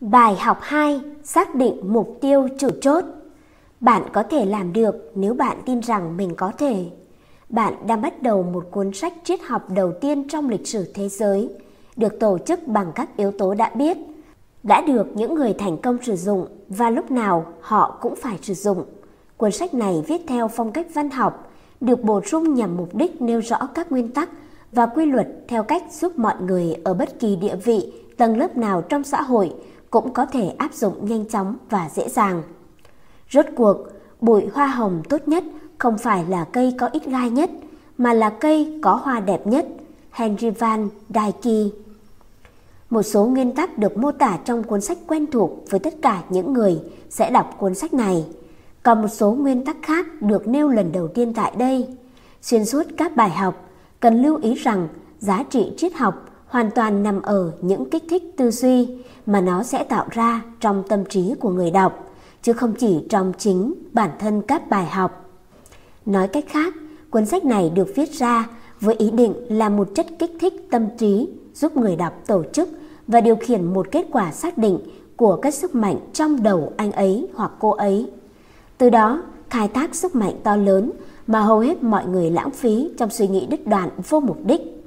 Bài học 2: Xác định mục tiêu chủ chốt. Bạn có thể làm được nếu bạn tin rằng mình có thể. Bạn đang bắt đầu một cuốn sách triết học đầu tiên trong lịch sử thế giới, được tổ chức bằng các yếu tố đã biết, đã được những người thành công sử dụng và lúc nào họ cũng phải sử dụng. Cuốn sách này viết theo phong cách văn học, được bổ sung nhằm mục đích nêu rõ các nguyên tắc và quy luật theo cách giúp mọi người ở bất kỳ địa vị, tầng lớp nào trong xã hội cũng có thể áp dụng nhanh chóng và dễ dàng. Rốt cuộc, bụi hoa hồng tốt nhất không phải là cây có ít gai nhất, mà là cây có hoa đẹp nhất. Henry Van Dyke Một số nguyên tắc được mô tả trong cuốn sách quen thuộc với tất cả những người sẽ đọc cuốn sách này. Còn một số nguyên tắc khác được nêu lần đầu tiên tại đây. Xuyên suốt các bài học, cần lưu ý rằng giá trị triết học hoàn toàn nằm ở những kích thích tư duy mà nó sẽ tạo ra trong tâm trí của người đọc, chứ không chỉ trong chính bản thân các bài học. Nói cách khác, cuốn sách này được viết ra với ý định là một chất kích thích tâm trí giúp người đọc tổ chức và điều khiển một kết quả xác định của các sức mạnh trong đầu anh ấy hoặc cô ấy. Từ đó, khai thác sức mạnh to lớn mà hầu hết mọi người lãng phí trong suy nghĩ đứt đoạn vô mục đích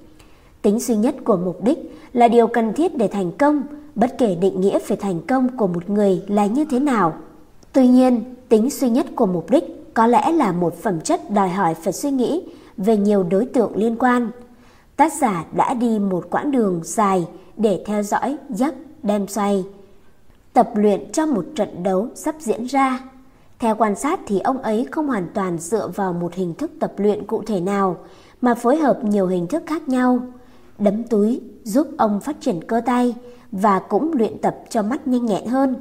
Tính duy nhất của mục đích là điều cần thiết để thành công, bất kể định nghĩa về thành công của một người là như thế nào. Tuy nhiên, tính duy nhất của mục đích có lẽ là một phẩm chất đòi hỏi phải suy nghĩ về nhiều đối tượng liên quan. Tác giả đã đi một quãng đường dài để theo dõi giấc đem xoay. Tập luyện cho một trận đấu sắp diễn ra. Theo quan sát thì ông ấy không hoàn toàn dựa vào một hình thức tập luyện cụ thể nào, mà phối hợp nhiều hình thức khác nhau đấm túi giúp ông phát triển cơ tay và cũng luyện tập cho mắt nhanh nhẹn hơn.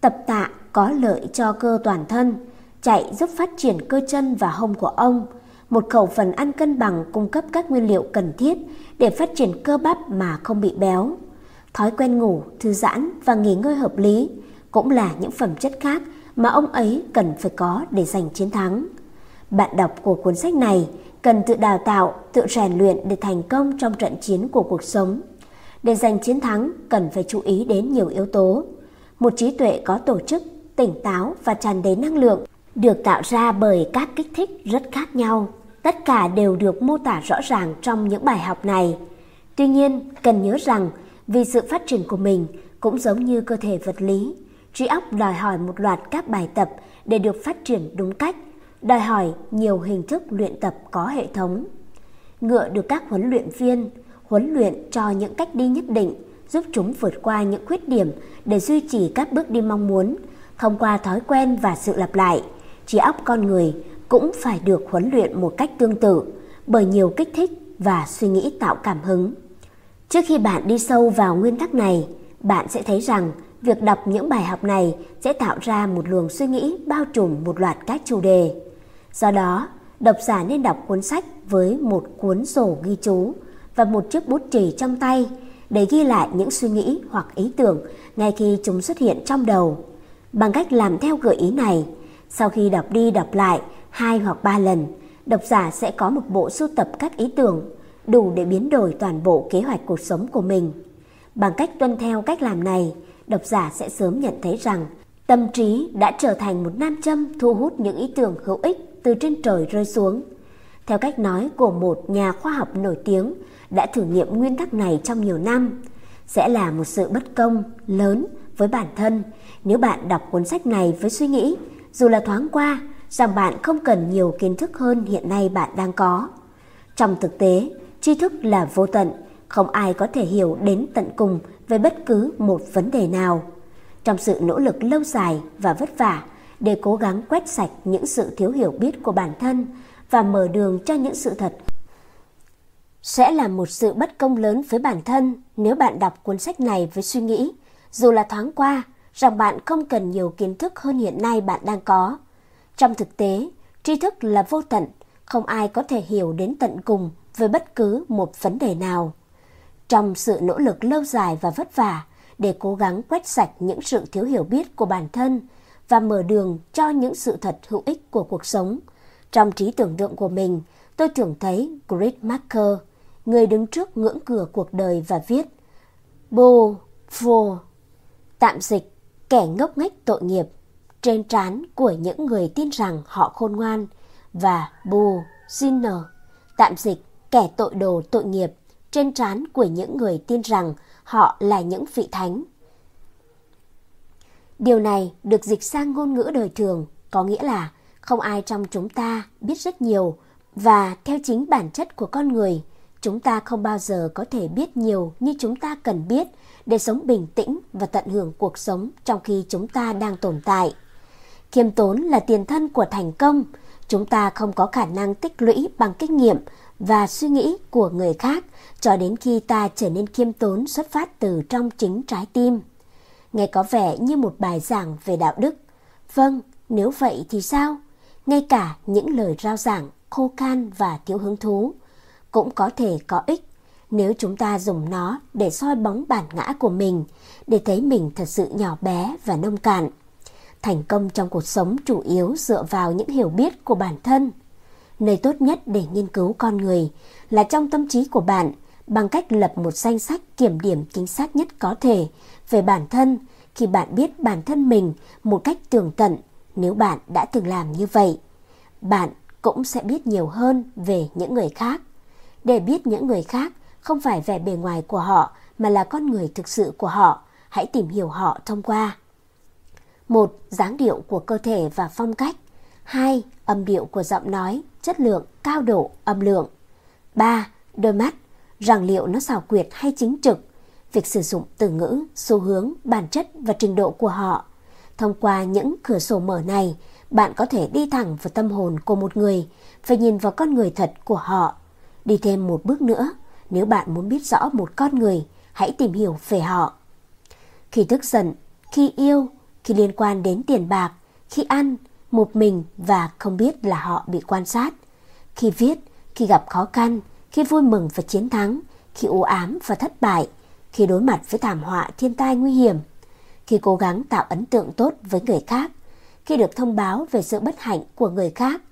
Tập tạ có lợi cho cơ toàn thân, chạy giúp phát triển cơ chân và hông của ông. Một khẩu phần ăn cân bằng cung cấp các nguyên liệu cần thiết để phát triển cơ bắp mà không bị béo. Thói quen ngủ, thư giãn và nghỉ ngơi hợp lý cũng là những phẩm chất khác mà ông ấy cần phải có để giành chiến thắng. Bạn đọc của cuốn sách này cần tự đào tạo, tự rèn luyện để thành công trong trận chiến của cuộc sống. Để giành chiến thắng, cần phải chú ý đến nhiều yếu tố. Một trí tuệ có tổ chức, tỉnh táo và tràn đầy năng lượng được tạo ra bởi các kích thích rất khác nhau. Tất cả đều được mô tả rõ ràng trong những bài học này. Tuy nhiên, cần nhớ rằng vì sự phát triển của mình cũng giống như cơ thể vật lý, trí óc đòi hỏi một loạt các bài tập để được phát triển đúng cách – đòi hỏi nhiều hình thức luyện tập có hệ thống. Ngựa được các huấn luyện viên huấn luyện cho những cách đi nhất định, giúp chúng vượt qua những khuyết điểm để duy trì các bước đi mong muốn, thông qua thói quen và sự lặp lại. Trí óc con người cũng phải được huấn luyện một cách tương tự bởi nhiều kích thích và suy nghĩ tạo cảm hứng. Trước khi bạn đi sâu vào nguyên tắc này, bạn sẽ thấy rằng việc đọc những bài học này sẽ tạo ra một luồng suy nghĩ bao trùm một loạt các chủ đề. Do đó, độc giả nên đọc cuốn sách với một cuốn sổ ghi chú và một chiếc bút chì trong tay để ghi lại những suy nghĩ hoặc ý tưởng ngay khi chúng xuất hiện trong đầu. Bằng cách làm theo gợi ý này, sau khi đọc đi đọc lại hai hoặc ba lần, độc giả sẽ có một bộ sưu tập các ý tưởng đủ để biến đổi toàn bộ kế hoạch cuộc sống của mình. Bằng cách tuân theo cách làm này, độc giả sẽ sớm nhận thấy rằng tâm trí đã trở thành một nam châm thu hút những ý tưởng hữu ích từ trên trời rơi xuống. Theo cách nói của một nhà khoa học nổi tiếng đã thử nghiệm nguyên tắc này trong nhiều năm, sẽ là một sự bất công lớn với bản thân nếu bạn đọc cuốn sách này với suy nghĩ, dù là thoáng qua, rằng bạn không cần nhiều kiến thức hơn hiện nay bạn đang có. Trong thực tế, tri thức là vô tận, không ai có thể hiểu đến tận cùng về bất cứ một vấn đề nào. Trong sự nỗ lực lâu dài và vất vả, để cố gắng quét sạch những sự thiếu hiểu biết của bản thân và mở đường cho những sự thật. Sẽ là một sự bất công lớn với bản thân nếu bạn đọc cuốn sách này với suy nghĩ, dù là thoáng qua, rằng bạn không cần nhiều kiến thức hơn hiện nay bạn đang có. Trong thực tế, tri thức là vô tận, không ai có thể hiểu đến tận cùng về bất cứ một vấn đề nào. Trong sự nỗ lực lâu dài và vất vả để cố gắng quét sạch những sự thiếu hiểu biết của bản thân, và mở đường cho những sự thật hữu ích của cuộc sống. Trong trí tưởng tượng của mình, tôi tưởng thấy Grit Marker, người đứng trước ngưỡng cửa cuộc đời và viết Bo, Fo, Tạm dịch, kẻ ngốc nghếch tội nghiệp trên trán của những người tin rằng họ khôn ngoan và Bo sinner, tạm dịch, kẻ tội đồ tội nghiệp trên trán của những người tin rằng họ là những vị thánh. Điều này được dịch sang ngôn ngữ đời thường, có nghĩa là không ai trong chúng ta biết rất nhiều và theo chính bản chất của con người, chúng ta không bao giờ có thể biết nhiều như chúng ta cần biết để sống bình tĩnh và tận hưởng cuộc sống trong khi chúng ta đang tồn tại. Khiêm tốn là tiền thân của thành công. Chúng ta không có khả năng tích lũy bằng kinh nghiệm và suy nghĩ của người khác cho đến khi ta trở nên khiêm tốn xuất phát từ trong chính trái tim. Nghe có vẻ như một bài giảng về đạo đức. Vâng, nếu vậy thì sao? Ngay cả những lời rao giảng khô khan và thiếu hứng thú cũng có thể có ích nếu chúng ta dùng nó để soi bóng bản ngã của mình, để thấy mình thật sự nhỏ bé và nông cạn. Thành công trong cuộc sống chủ yếu dựa vào những hiểu biết của bản thân. Nơi tốt nhất để nghiên cứu con người là trong tâm trí của bạn bằng cách lập một danh sách kiểm điểm chính xác nhất có thể về bản thân khi bạn biết bản thân mình một cách tường tận nếu bạn đã từng làm như vậy. Bạn cũng sẽ biết nhiều hơn về những người khác. Để biết những người khác không phải vẻ bề ngoài của họ mà là con người thực sự của họ, hãy tìm hiểu họ thông qua một dáng điệu của cơ thể và phong cách. 2. Âm điệu của giọng nói, chất lượng, cao độ, âm lượng. 3. Đôi mắt, rằng liệu nó xảo quyệt hay chính trực. Việc sử dụng từ ngữ, xu hướng, bản chất và trình độ của họ. Thông qua những cửa sổ mở này, bạn có thể đi thẳng vào tâm hồn của một người và nhìn vào con người thật của họ. Đi thêm một bước nữa, nếu bạn muốn biết rõ một con người, hãy tìm hiểu về họ. Khi tức giận, khi yêu, khi liên quan đến tiền bạc, khi ăn, một mình và không biết là họ bị quan sát. Khi viết, khi gặp khó khăn, khi vui mừng và chiến thắng, khi u ám và thất bại, khi đối mặt với thảm họa thiên tai nguy hiểm, khi cố gắng tạo ấn tượng tốt với người khác, khi được thông báo về sự bất hạnh của người khác,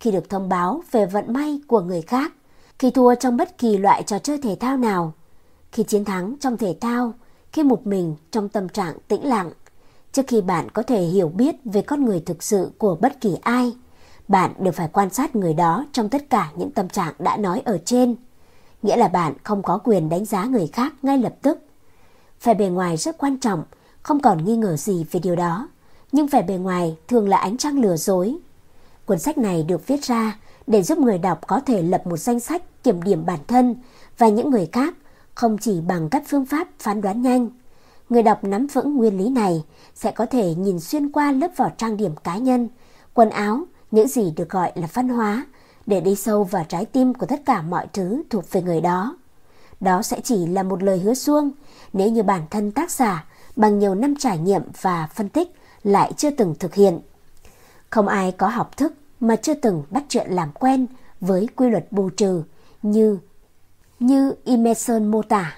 khi được thông báo về vận may của người khác, khi thua trong bất kỳ loại trò chơi thể thao nào, khi chiến thắng trong thể thao, khi một mình trong tâm trạng tĩnh lặng, Trước khi bạn có thể hiểu biết về con người thực sự của bất kỳ ai, bạn đều phải quan sát người đó trong tất cả những tâm trạng đã nói ở trên. Nghĩa là bạn không có quyền đánh giá người khác ngay lập tức. Vẻ bề ngoài rất quan trọng, không còn nghi ngờ gì về điều đó. Nhưng vẻ bề ngoài thường là ánh trăng lừa dối. Cuốn sách này được viết ra để giúp người đọc có thể lập một danh sách kiểm điểm bản thân và những người khác không chỉ bằng các phương pháp phán đoán nhanh Người đọc nắm vững nguyên lý này sẽ có thể nhìn xuyên qua lớp vỏ trang điểm cá nhân, quần áo, những gì được gọi là văn hóa, để đi sâu vào trái tim của tất cả mọi thứ thuộc về người đó. Đó sẽ chỉ là một lời hứa suông nếu như bản thân tác giả bằng nhiều năm trải nghiệm và phân tích lại chưa từng thực hiện. Không ai có học thức mà chưa từng bắt chuyện làm quen với quy luật bù trừ như như Emerson mô tả.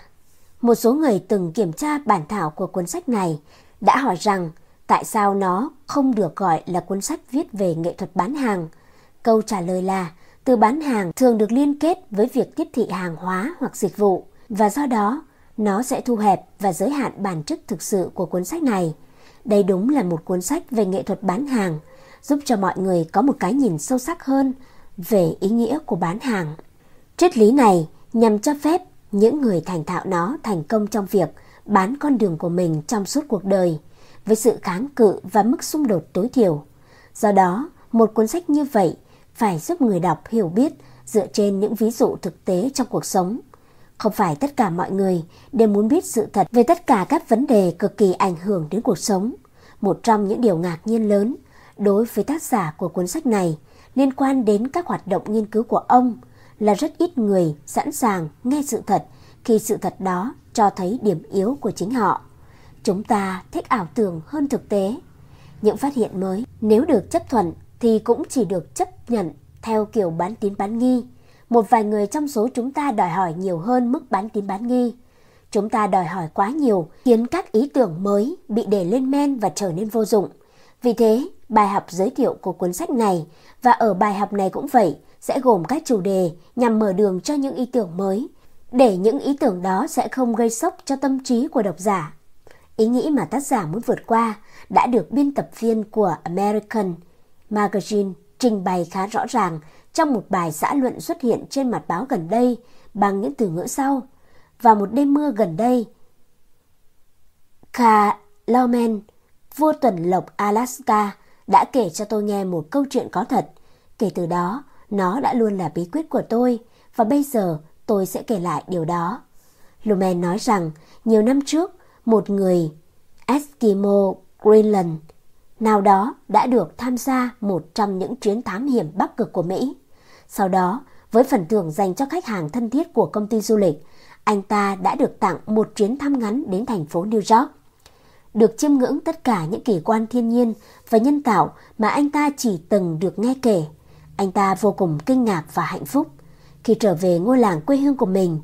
Một số người từng kiểm tra bản thảo của cuốn sách này đã hỏi rằng tại sao nó không được gọi là cuốn sách viết về nghệ thuật bán hàng. Câu trả lời là từ bán hàng thường được liên kết với việc tiếp thị hàng hóa hoặc dịch vụ và do đó nó sẽ thu hẹp và giới hạn bản chất thực sự của cuốn sách này. Đây đúng là một cuốn sách về nghệ thuật bán hàng, giúp cho mọi người có một cái nhìn sâu sắc hơn về ý nghĩa của bán hàng. Triết lý này nhằm cho phép những người thành thạo nó thành công trong việc bán con đường của mình trong suốt cuộc đời với sự kháng cự và mức xung đột tối thiểu. Do đó, một cuốn sách như vậy phải giúp người đọc hiểu biết dựa trên những ví dụ thực tế trong cuộc sống. Không phải tất cả mọi người đều muốn biết sự thật về tất cả các vấn đề cực kỳ ảnh hưởng đến cuộc sống. Một trong những điều ngạc nhiên lớn đối với tác giả của cuốn sách này liên quan đến các hoạt động nghiên cứu của ông – là rất ít người sẵn sàng nghe sự thật khi sự thật đó cho thấy điểm yếu của chính họ. Chúng ta thích ảo tưởng hơn thực tế. Những phát hiện mới nếu được chấp thuận thì cũng chỉ được chấp nhận theo kiểu bán tín bán nghi. Một vài người trong số chúng ta đòi hỏi nhiều hơn mức bán tín bán nghi. Chúng ta đòi hỏi quá nhiều khiến các ý tưởng mới bị để lên men và trở nên vô dụng. Vì thế, bài học giới thiệu của cuốn sách này và ở bài học này cũng vậy sẽ gồm các chủ đề nhằm mở đường cho những ý tưởng mới, để những ý tưởng đó sẽ không gây sốc cho tâm trí của độc giả. Ý nghĩ mà tác giả muốn vượt qua đã được biên tập viên của American Magazine trình bày khá rõ ràng trong một bài xã luận xuất hiện trên mặt báo gần đây bằng những từ ngữ sau. Vào một đêm mưa gần đây, Ka Lomen, vua tuần lộc Alaska, đã kể cho tôi nghe một câu chuyện có thật. Kể từ đó, nó đã luôn là bí quyết của tôi và bây giờ tôi sẽ kể lại điều đó. Lumen nói rằng nhiều năm trước, một người Eskimo Greenland nào đó đã được tham gia một trong những chuyến thám hiểm Bắc Cực của Mỹ. Sau đó, với phần thưởng dành cho khách hàng thân thiết của công ty du lịch, anh ta đã được tặng một chuyến thăm ngắn đến thành phố New York. Được chiêm ngưỡng tất cả những kỳ quan thiên nhiên và nhân tạo mà anh ta chỉ từng được nghe kể. Anh ta vô cùng kinh ngạc và hạnh phúc. Khi trở về ngôi làng quê hương của mình,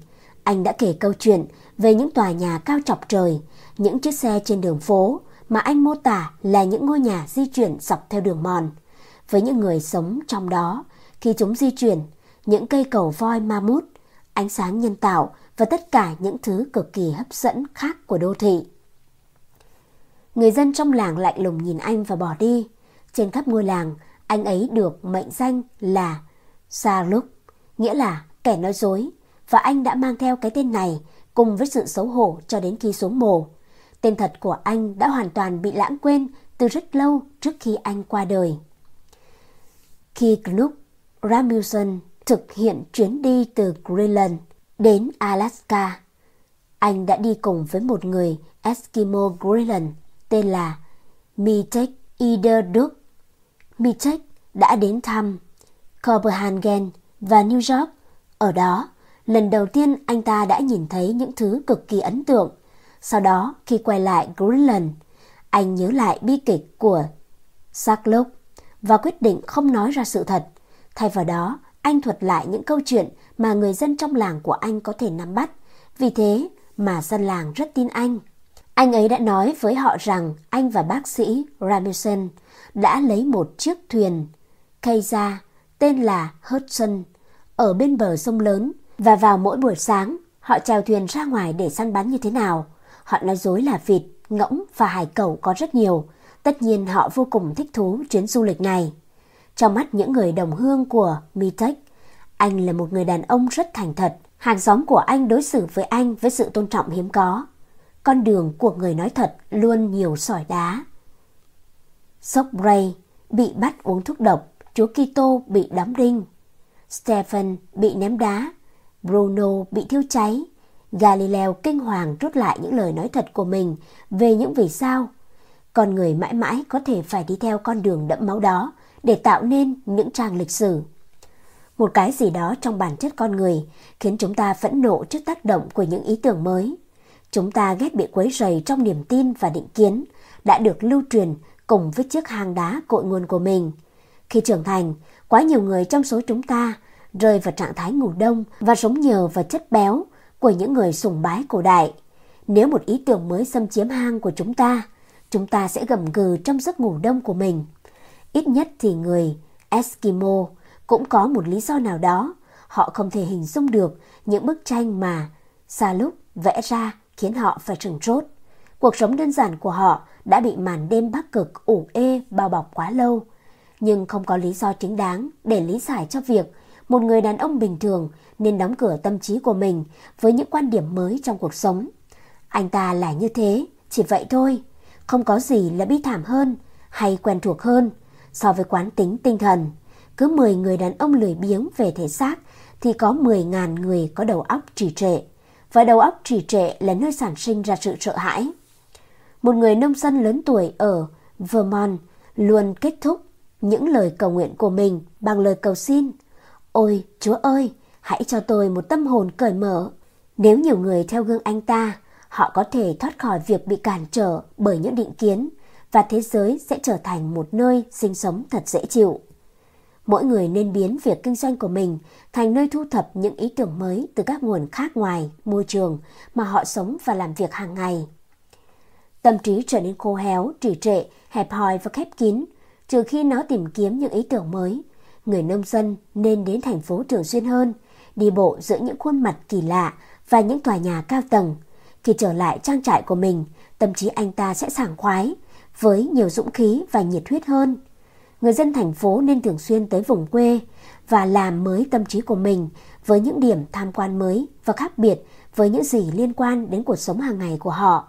anh đã kể câu chuyện về những tòa nhà cao chọc trời, những chiếc xe trên đường phố mà anh mô tả là những ngôi nhà di chuyển dọc theo đường mòn. Với những người sống trong đó, khi chúng di chuyển, những cây cầu voi ma mút, ánh sáng nhân tạo và tất cả những thứ cực kỳ hấp dẫn khác của đô thị. Người dân trong làng lạnh lùng nhìn anh và bỏ đi. Trên khắp ngôi làng, anh ấy được mệnh danh là Saluk, nghĩa là kẻ nói dối, và anh đã mang theo cái tên này cùng với sự xấu hổ cho đến khi xuống mồ. Tên thật của anh đã hoàn toàn bị lãng quên từ rất lâu trước khi anh qua đời. Khi Knut Rasmussen thực hiện chuyến đi từ Greenland đến Alaska, anh đã đi cùng với một người Eskimo Greenland tên là Mitek Iderduk. Mitek đã đến thăm Copenhagen và New York. Ở đó, lần đầu tiên anh ta đã nhìn thấy những thứ cực kỳ ấn tượng. Sau đó, khi quay lại Greenland, anh nhớ lại bi kịch của Sarklok và quyết định không nói ra sự thật. Thay vào đó, anh thuật lại những câu chuyện mà người dân trong làng của anh có thể nắm bắt. Vì thế mà dân làng rất tin anh. Anh ấy đã nói với họ rằng anh và bác sĩ Ramison đã lấy một chiếc thuyền cây ra tên là Hudson ở bên bờ sông lớn và vào mỗi buổi sáng họ chèo thuyền ra ngoài để săn bắn như thế nào. Họ nói dối là vịt, ngỗng và hải cẩu có rất nhiều. Tất nhiên họ vô cùng thích thú chuyến du lịch này. Trong mắt những người đồng hương của Mitech, anh là một người đàn ông rất thành thật. Hàng xóm của anh đối xử với anh với sự tôn trọng hiếm có. Con đường của người nói thật luôn nhiều sỏi đá. Sốc Bray bị bắt uống thuốc độc, chúa Kitô bị đóng đinh. Stephen bị ném đá, Bruno bị thiêu cháy. Galileo kinh hoàng rút lại những lời nói thật của mình về những vì sao. Con người mãi mãi có thể phải đi theo con đường đẫm máu đó để tạo nên những trang lịch sử. Một cái gì đó trong bản chất con người khiến chúng ta phẫn nộ trước tác động của những ý tưởng mới. Chúng ta ghét bị quấy rầy trong niềm tin và định kiến đã được lưu truyền cùng với chiếc hang đá cội nguồn của mình. Khi trưởng thành, quá nhiều người trong số chúng ta rơi vào trạng thái ngủ đông và sống nhờ vào chất béo của những người sùng bái cổ đại. Nếu một ý tưởng mới xâm chiếm hang của chúng ta, chúng ta sẽ gầm gừ trong giấc ngủ đông của mình. Ít nhất thì người Eskimo cũng có một lý do nào đó. Họ không thể hình dung được những bức tranh mà xa lúc vẽ ra khiến họ phải trừng trốt. Cuộc sống đơn giản của họ đã bị màn đêm bắc cực ủ ê bao bọc quá lâu. Nhưng không có lý do chính đáng để lý giải cho việc một người đàn ông bình thường nên đóng cửa tâm trí của mình với những quan điểm mới trong cuộc sống. Anh ta là như thế, chỉ vậy thôi. Không có gì là bi thảm hơn hay quen thuộc hơn so với quán tính tinh thần. Cứ 10 người đàn ông lười biếng về thể xác thì có 10.000 người có đầu óc trì trệ và đầu óc trì trệ là nơi sản sinh ra sự sợ hãi. Một người nông dân lớn tuổi ở Vermont luôn kết thúc những lời cầu nguyện của mình bằng lời cầu xin. Ôi, Chúa ơi, hãy cho tôi một tâm hồn cởi mở. Nếu nhiều người theo gương anh ta, họ có thể thoát khỏi việc bị cản trở bởi những định kiến và thế giới sẽ trở thành một nơi sinh sống thật dễ chịu. Mỗi người nên biến việc kinh doanh của mình thành nơi thu thập những ý tưởng mới từ các nguồn khác ngoài môi trường mà họ sống và làm việc hàng ngày. Tâm trí trở nên khô héo, trì trệ, hẹp hòi và khép kín, trừ khi nó tìm kiếm những ý tưởng mới. Người nông dân nên đến thành phố thường xuyên hơn, đi bộ giữa những khuôn mặt kỳ lạ và những tòa nhà cao tầng. Khi trở lại trang trại của mình, tâm trí anh ta sẽ sảng khoái, với nhiều dũng khí và nhiệt huyết hơn. Người dân thành phố nên thường xuyên tới vùng quê và làm mới tâm trí của mình với những điểm tham quan mới và khác biệt với những gì liên quan đến cuộc sống hàng ngày của họ.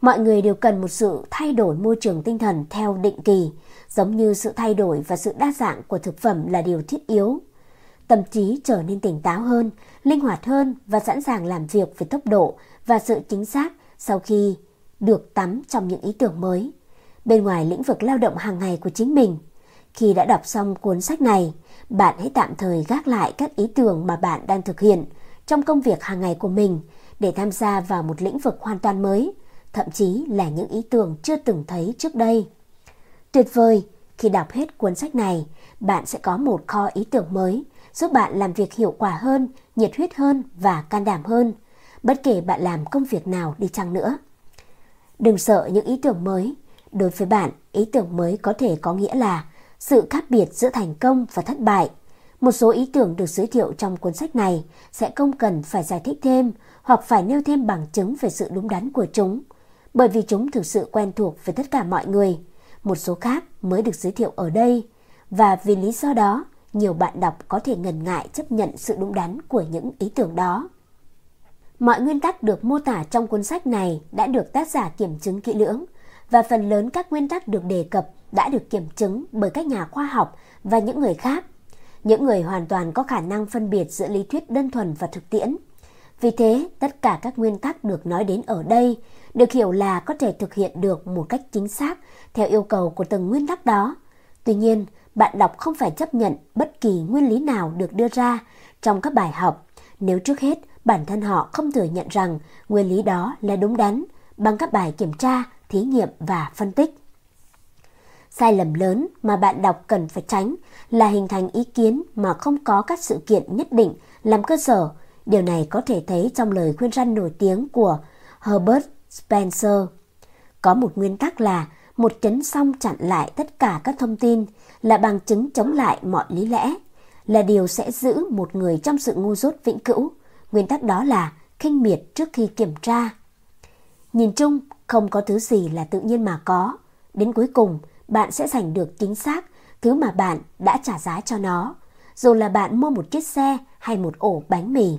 Mọi người đều cần một sự thay đổi môi trường tinh thần theo định kỳ, giống như sự thay đổi và sự đa dạng của thực phẩm là điều thiết yếu. Tâm trí trở nên tỉnh táo hơn, linh hoạt hơn và sẵn sàng làm việc với tốc độ và sự chính xác sau khi được tắm trong những ý tưởng mới. Bên ngoài lĩnh vực lao động hàng ngày của chính mình, khi đã đọc xong cuốn sách này, bạn hãy tạm thời gác lại các ý tưởng mà bạn đang thực hiện trong công việc hàng ngày của mình để tham gia vào một lĩnh vực hoàn toàn mới, thậm chí là những ý tưởng chưa từng thấy trước đây. Tuyệt vời, khi đọc hết cuốn sách này, bạn sẽ có một kho ý tưởng mới giúp bạn làm việc hiệu quả hơn, nhiệt huyết hơn và can đảm hơn, bất kể bạn làm công việc nào đi chăng nữa. Đừng sợ những ý tưởng mới. Đối với bạn, ý tưởng mới có thể có nghĩa là sự khác biệt giữa thành công và thất bại. Một số ý tưởng được giới thiệu trong cuốn sách này sẽ không cần phải giải thích thêm hoặc phải nêu thêm bằng chứng về sự đúng đắn của chúng, bởi vì chúng thực sự quen thuộc với tất cả mọi người. Một số khác mới được giới thiệu ở đây, và vì lý do đó, nhiều bạn đọc có thể ngần ngại chấp nhận sự đúng đắn của những ý tưởng đó. Mọi nguyên tắc được mô tả trong cuốn sách này đã được tác giả kiểm chứng kỹ lưỡng và phần lớn các nguyên tắc được đề cập đã được kiểm chứng bởi các nhà khoa học và những người khác, những người hoàn toàn có khả năng phân biệt giữa lý thuyết đơn thuần và thực tiễn. Vì thế, tất cả các nguyên tắc được nói đến ở đây được hiểu là có thể thực hiện được một cách chính xác theo yêu cầu của từng nguyên tắc đó. Tuy nhiên, bạn đọc không phải chấp nhận bất kỳ nguyên lý nào được đưa ra trong các bài học nếu trước hết bản thân họ không thừa nhận rằng nguyên lý đó là đúng đắn bằng các bài kiểm tra, thí nghiệm và phân tích. Sai lầm lớn mà bạn đọc cần phải tránh là hình thành ý kiến mà không có các sự kiện nhất định làm cơ sở. Điều này có thể thấy trong lời khuyên răn nổi tiếng của Herbert Spencer. Có một nguyên tắc là một chấn song chặn lại tất cả các thông tin là bằng chứng chống lại mọi lý lẽ, là điều sẽ giữ một người trong sự ngu dốt vĩnh cửu. Nguyên tắc đó là khinh miệt trước khi kiểm tra. Nhìn chung, không có thứ gì là tự nhiên mà có. Đến cuối cùng, bạn sẽ giành được chính xác thứ mà bạn đã trả giá cho nó, dù là bạn mua một chiếc xe hay một ổ bánh mì.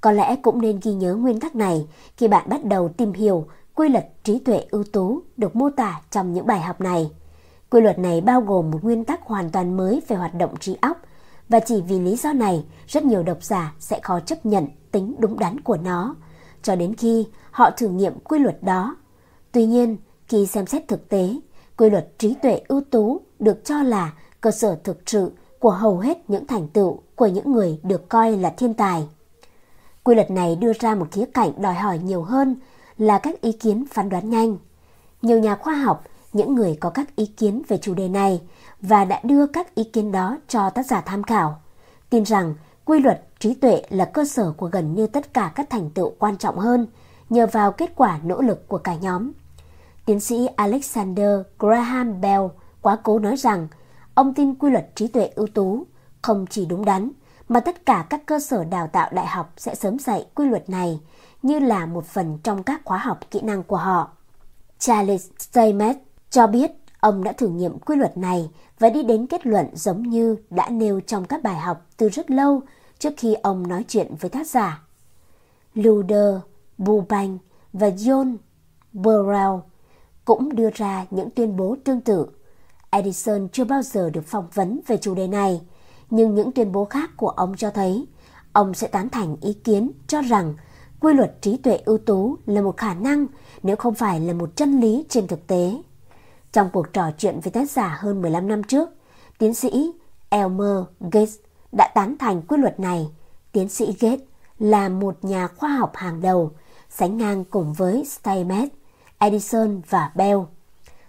Có lẽ cũng nên ghi nhớ nguyên tắc này khi bạn bắt đầu tìm hiểu quy luật trí tuệ ưu tú được mô tả trong những bài học này. Quy luật này bao gồm một nguyên tắc hoàn toàn mới về hoạt động trí óc và chỉ vì lý do này rất nhiều độc giả sẽ khó chấp nhận tính đúng đắn của nó cho đến khi họ thử nghiệm quy luật đó. Tuy nhiên, khi xem xét thực tế, quy luật trí tuệ ưu tú được cho là cơ sở thực sự của hầu hết những thành tựu của những người được coi là thiên tài. Quy luật này đưa ra một khía cạnh đòi hỏi nhiều hơn là các ý kiến phán đoán nhanh. Nhiều nhà khoa học, những người có các ý kiến về chủ đề này và đã đưa các ý kiến đó cho tác giả tham khảo, tin rằng quy luật trí tuệ là cơ sở của gần như tất cả các thành tựu quan trọng hơn nhờ vào kết quả nỗ lực của cả nhóm. Tiến sĩ Alexander Graham Bell quá cố nói rằng ông tin quy luật trí tuệ ưu tú không chỉ đúng đắn mà tất cả các cơ sở đào tạo đại học sẽ sớm dạy quy luật này như là một phần trong các khóa học kỹ năng của họ. Charles Steinmetz cho biết ông đã thử nghiệm quy luật này và đi đến kết luận giống như đã nêu trong các bài học từ rất lâu trước khi ông nói chuyện với tác giả. Luder, Bubank và John Burrell cũng đưa ra những tuyên bố tương tự. Edison chưa bao giờ được phỏng vấn về chủ đề này, nhưng những tuyên bố khác của ông cho thấy ông sẽ tán thành ý kiến cho rằng quy luật trí tuệ ưu tú là một khả năng nếu không phải là một chân lý trên thực tế. Trong cuộc trò chuyện với tác giả hơn 15 năm trước, tiến sĩ Elmer Gates đã tán thành quy luật này. Tiến sĩ Gates là một nhà khoa học hàng đầu, sánh ngang cùng với Steinmetz, Edison và Bell.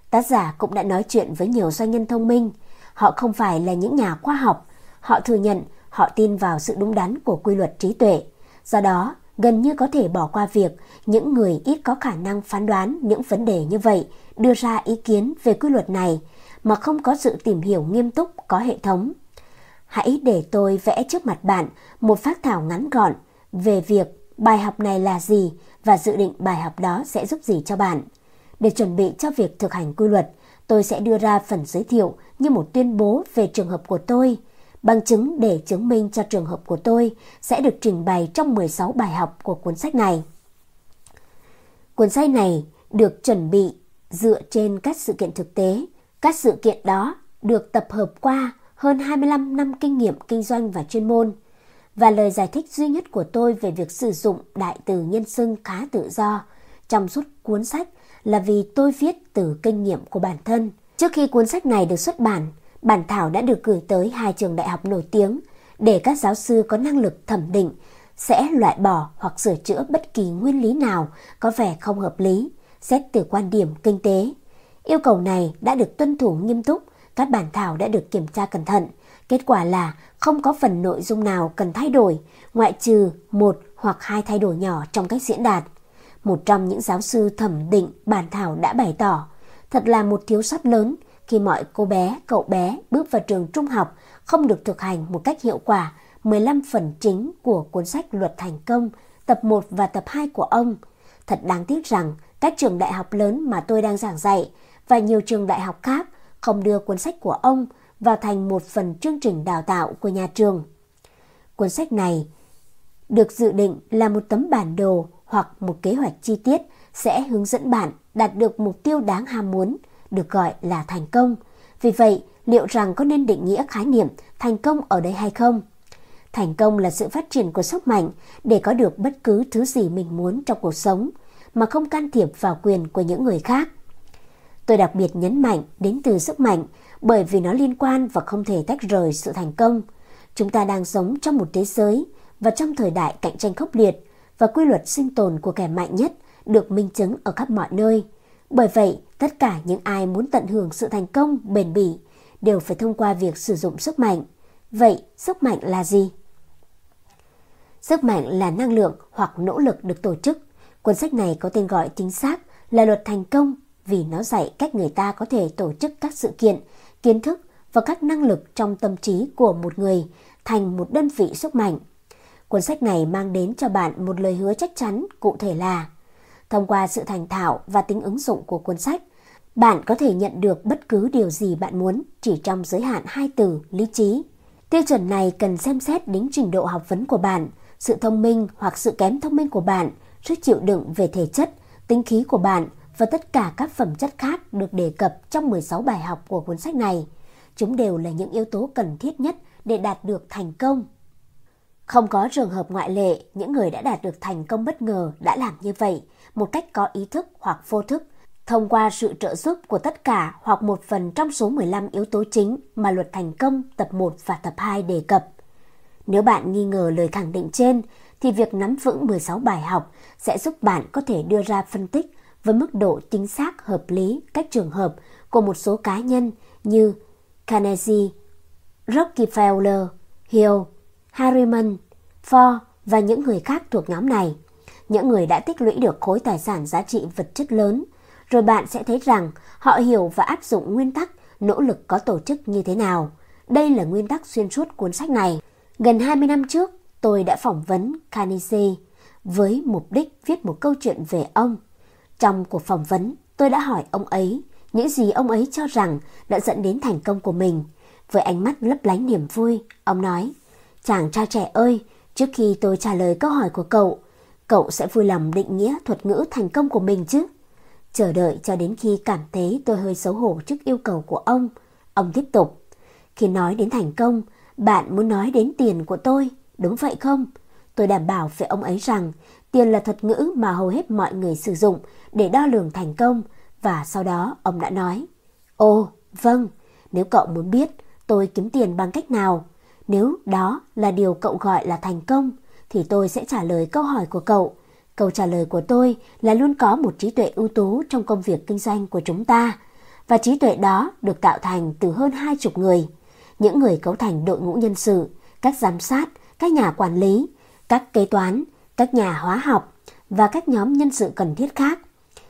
Tác giả cũng đã nói chuyện với nhiều doanh nhân thông minh. Họ không phải là những nhà khoa học, họ thừa nhận họ tin vào sự đúng đắn của quy luật trí tuệ. Do đó, gần như có thể bỏ qua việc những người ít có khả năng phán đoán những vấn đề như vậy đưa ra ý kiến về quy luật này mà không có sự tìm hiểu nghiêm túc có hệ thống. Hãy để tôi vẽ trước mặt bạn một phát thảo ngắn gọn về việc bài học này là gì và dự định bài học đó sẽ giúp gì cho bạn. Để chuẩn bị cho việc thực hành quy luật, tôi sẽ đưa ra phần giới thiệu như một tuyên bố về trường hợp của tôi. Bằng chứng để chứng minh cho trường hợp của tôi sẽ được trình bày trong 16 bài học của cuốn sách này. Cuốn sách này được chuẩn bị dựa trên các sự kiện thực tế. Các sự kiện đó được tập hợp qua hơn 25 năm kinh nghiệm kinh doanh và chuyên môn. Và lời giải thích duy nhất của tôi về việc sử dụng đại từ nhân xưng khá tự do trong suốt cuốn sách là vì tôi viết từ kinh nghiệm của bản thân. Trước khi cuốn sách này được xuất bản, bản thảo đã được gửi tới hai trường đại học nổi tiếng để các giáo sư có năng lực thẩm định sẽ loại bỏ hoặc sửa chữa bất kỳ nguyên lý nào có vẻ không hợp lý, xét từ quan điểm kinh tế. Yêu cầu này đã được tuân thủ nghiêm túc, các bản thảo đã được kiểm tra cẩn thận. Kết quả là không có phần nội dung nào cần thay đổi, ngoại trừ một hoặc hai thay đổi nhỏ trong cách diễn đạt. Một trong những giáo sư thẩm định bản thảo đã bày tỏ, thật là một thiếu sót lớn khi mọi cô bé, cậu bé bước vào trường trung học không được thực hành một cách hiệu quả 15 phần chính của cuốn sách Luật Thành Công, tập 1 và tập 2 của ông. Thật đáng tiếc rằng các trường đại học lớn mà tôi đang giảng dạy và nhiều trường đại học khác không đưa cuốn sách của ông vào thành một phần chương trình đào tạo của nhà trường. Cuốn sách này được dự định là một tấm bản đồ hoặc một kế hoạch chi tiết sẽ hướng dẫn bạn đạt được mục tiêu đáng ham muốn, được gọi là thành công. Vì vậy, liệu rằng có nên định nghĩa khái niệm thành công ở đây hay không? Thành công là sự phát triển của sức mạnh để có được bất cứ thứ gì mình muốn trong cuộc sống mà không can thiệp vào quyền của những người khác. Tôi đặc biệt nhấn mạnh đến từ sức mạnh bởi vì nó liên quan và không thể tách rời sự thành công. Chúng ta đang sống trong một thế giới và trong thời đại cạnh tranh khốc liệt và quy luật sinh tồn của kẻ mạnh nhất được minh chứng ở khắp mọi nơi. Bởi vậy, tất cả những ai muốn tận hưởng sự thành công bền bỉ đều phải thông qua việc sử dụng sức mạnh. Vậy, sức mạnh là gì? Sức mạnh là năng lượng hoặc nỗ lực được tổ chức. Cuốn sách này có tên gọi chính xác là Luật Thành Công vì nó dạy cách người ta có thể tổ chức các sự kiện, kiến thức và các năng lực trong tâm trí của một người thành một đơn vị sức mạnh. Cuốn sách này mang đến cho bạn một lời hứa chắc chắn cụ thể là thông qua sự thành thạo và tính ứng dụng của cuốn sách, bạn có thể nhận được bất cứ điều gì bạn muốn chỉ trong giới hạn hai từ lý trí. Tiêu chuẩn này cần xem xét đến trình độ học vấn của bạn, sự thông minh hoặc sự kém thông minh của bạn, sức chịu đựng về thể chất, tính khí của bạn và tất cả các phẩm chất khác được đề cập trong 16 bài học của cuốn sách này. Chúng đều là những yếu tố cần thiết nhất để đạt được thành công. Không có trường hợp ngoại lệ, những người đã đạt được thành công bất ngờ đã làm như vậy một cách có ý thức hoặc vô thức, thông qua sự trợ giúp của tất cả hoặc một phần trong số 15 yếu tố chính mà luật thành công tập 1 và tập 2 đề cập. Nếu bạn nghi ngờ lời khẳng định trên, thì việc nắm vững 16 bài học sẽ giúp bạn có thể đưa ra phân tích với mức độ chính xác hợp lý các trường hợp của một số cá nhân như Carnegie, Rockefeller, Hill, Harriman, Ford và những người khác thuộc nhóm này. Những người đã tích lũy được khối tài sản giá trị vật chất lớn, rồi bạn sẽ thấy rằng họ hiểu và áp dụng nguyên tắc nỗ lực có tổ chức như thế nào. Đây là nguyên tắc xuyên suốt cuốn sách này. Gần 20 năm trước, tôi đã phỏng vấn Carnegie với mục đích viết một câu chuyện về ông. Trong cuộc phỏng vấn, tôi đã hỏi ông ấy những gì ông ấy cho rằng đã dẫn đến thành công của mình. Với ánh mắt lấp lánh niềm vui, ông nói, Chàng trai trẻ ơi, trước khi tôi trả lời câu hỏi của cậu, cậu sẽ vui lòng định nghĩa thuật ngữ thành công của mình chứ? Chờ đợi cho đến khi cảm thấy tôi hơi xấu hổ trước yêu cầu của ông, ông tiếp tục. Khi nói đến thành công, bạn muốn nói đến tiền của tôi, đúng vậy không? Tôi đảm bảo với ông ấy rằng tiền là thuật ngữ mà hầu hết mọi người sử dụng để đo lường thành công và sau đó ông đã nói Ồ, vâng, nếu cậu muốn biết tôi kiếm tiền bằng cách nào, nếu đó là điều cậu gọi là thành công, thì tôi sẽ trả lời câu hỏi của cậu. Câu trả lời của tôi là luôn có một trí tuệ ưu tú trong công việc kinh doanh của chúng ta. Và trí tuệ đó được tạo thành từ hơn hai chục người. Những người cấu thành đội ngũ nhân sự, các giám sát, các nhà quản lý, các kế toán, các nhà hóa học và các nhóm nhân sự cần thiết khác.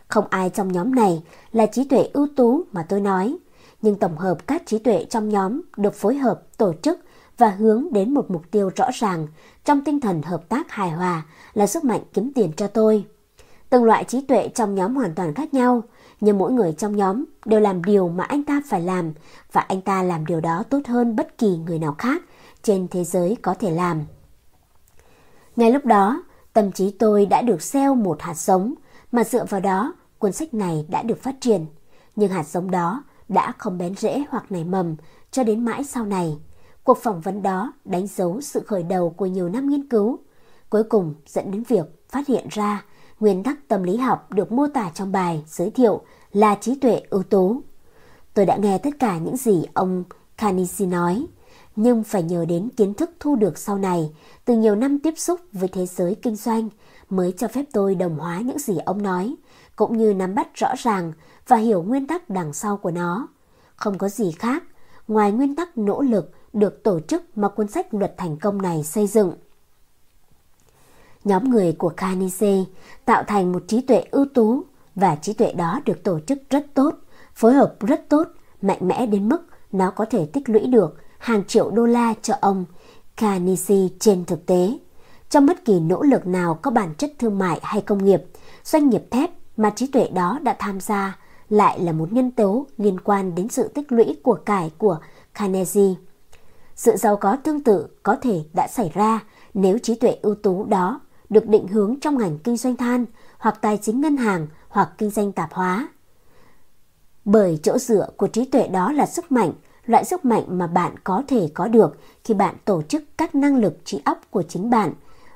Không ai trong nhóm này là trí tuệ ưu tú mà tôi nói, nhưng tổng hợp các trí tuệ trong nhóm được phối hợp, tổ chức và hướng đến một mục tiêu rõ ràng trong tinh thần hợp tác hài hòa là sức mạnh kiếm tiền cho tôi. Từng loại trí tuệ trong nhóm hoàn toàn khác nhau, nhưng mỗi người trong nhóm đều làm điều mà anh ta phải làm và anh ta làm điều đó tốt hơn bất kỳ người nào khác trên thế giới có thể làm. Ngay lúc đó, tâm trí tôi đã được gieo một hạt giống mà dựa vào đó cuốn sách này đã được phát triển. Nhưng hạt giống đó đã không bén rễ hoặc nảy mầm cho đến mãi sau này. Cuộc phỏng vấn đó đánh dấu sự khởi đầu của nhiều năm nghiên cứu, cuối cùng dẫn đến việc phát hiện ra nguyên tắc tâm lý học được mô tả trong bài giới thiệu là trí tuệ ưu tú. Tôi đã nghe tất cả những gì ông Carnegie nói, nhưng phải nhờ đến kiến thức thu được sau này từ nhiều năm tiếp xúc với thế giới kinh doanh mới cho phép tôi đồng hóa những gì ông nói, cũng như nắm bắt rõ ràng và hiểu nguyên tắc đằng sau của nó. Không có gì khác ngoài nguyên tắc nỗ lực được tổ chức mà cuốn sách luật thành công này xây dựng. Nhóm người của Carnegie tạo thành một trí tuệ ưu tú và trí tuệ đó được tổ chức rất tốt, phối hợp rất tốt, mạnh mẽ đến mức nó có thể tích lũy được hàng triệu đô la cho ông Carnegie trên thực tế. Trong bất kỳ nỗ lực nào có bản chất thương mại hay công nghiệp, doanh nghiệp thép mà trí tuệ đó đã tham gia lại là một nhân tố liên quan đến sự tích lũy của cải của Carnegie. Sự giàu có tương tự có thể đã xảy ra nếu trí tuệ ưu tú đó được định hướng trong ngành kinh doanh than hoặc tài chính ngân hàng hoặc kinh doanh tạp hóa. Bởi chỗ dựa của trí tuệ đó là sức mạnh, loại sức mạnh mà bạn có thể có được khi bạn tổ chức các năng lực trí óc của chính bạn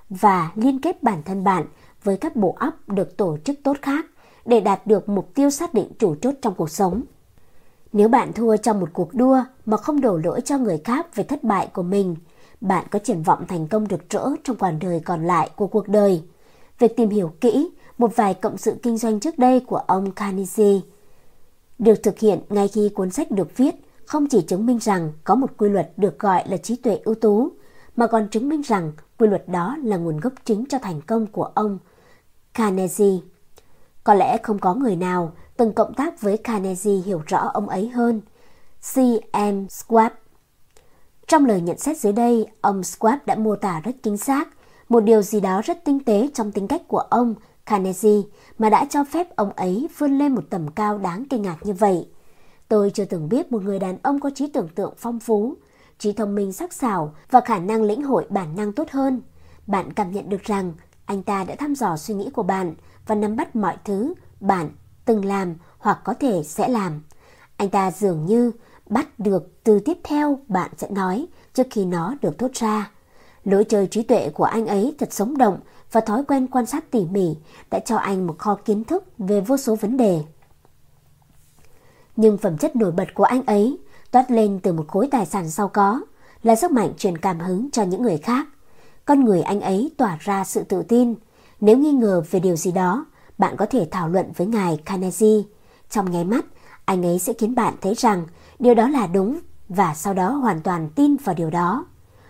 và liên kết bản thân bạn với các bộ óc được tổ chức tốt khác để đạt được mục tiêu xác định chủ chốt trong cuộc sống. Nếu bạn thua trong một cuộc đua mà không đổ lỗi cho người khác về thất bại của mình, bạn có triển vọng thành công rực rỡ trong quãng đời còn lại của cuộc đời. Việc tìm hiểu kỹ một vài cộng sự kinh doanh trước đây của ông Carnegie được thực hiện ngay khi cuốn sách được viết không chỉ chứng minh rằng có một quy luật được gọi là trí tuệ ưu tú, mà còn chứng minh rằng quy luật đó là nguồn gốc chính cho thành công của ông Carnegie. Có lẽ không có người nào từng cộng tác với Carnegie hiểu rõ ông ấy hơn. C.M. Schwab Trong lời nhận xét dưới đây, ông Schwab đã mô tả rất chính xác một điều gì đó rất tinh tế trong tính cách của ông Carnegie mà đã cho phép ông ấy vươn lên một tầm cao đáng kinh ngạc như vậy. Tôi chưa từng biết một người đàn ông có trí tưởng tượng phong phú, trí thông minh sắc sảo và khả năng lĩnh hội bản năng tốt hơn. Bạn cảm nhận được rằng anh ta đã thăm dò suy nghĩ của bạn và nắm bắt mọi thứ bạn từng làm hoặc có thể sẽ làm. Anh ta dường như bắt được từ tiếp theo bạn sẽ nói trước khi nó được thốt ra. Lối chơi trí tuệ của anh ấy thật sống động và thói quen quan sát tỉ mỉ đã cho anh một kho kiến thức về vô số vấn đề. Nhưng phẩm chất nổi bật của anh ấy toát lên từ một khối tài sản giàu có là sức mạnh truyền cảm hứng cho những người khác. Con người anh ấy tỏa ra sự tự tin. Nếu nghi ngờ về điều gì đó, bạn có thể thảo luận với ngài Carnegie. Trong nháy mắt, anh ấy sẽ khiến bạn thấy rằng điều đó là đúng và sau đó hoàn toàn tin vào điều đó.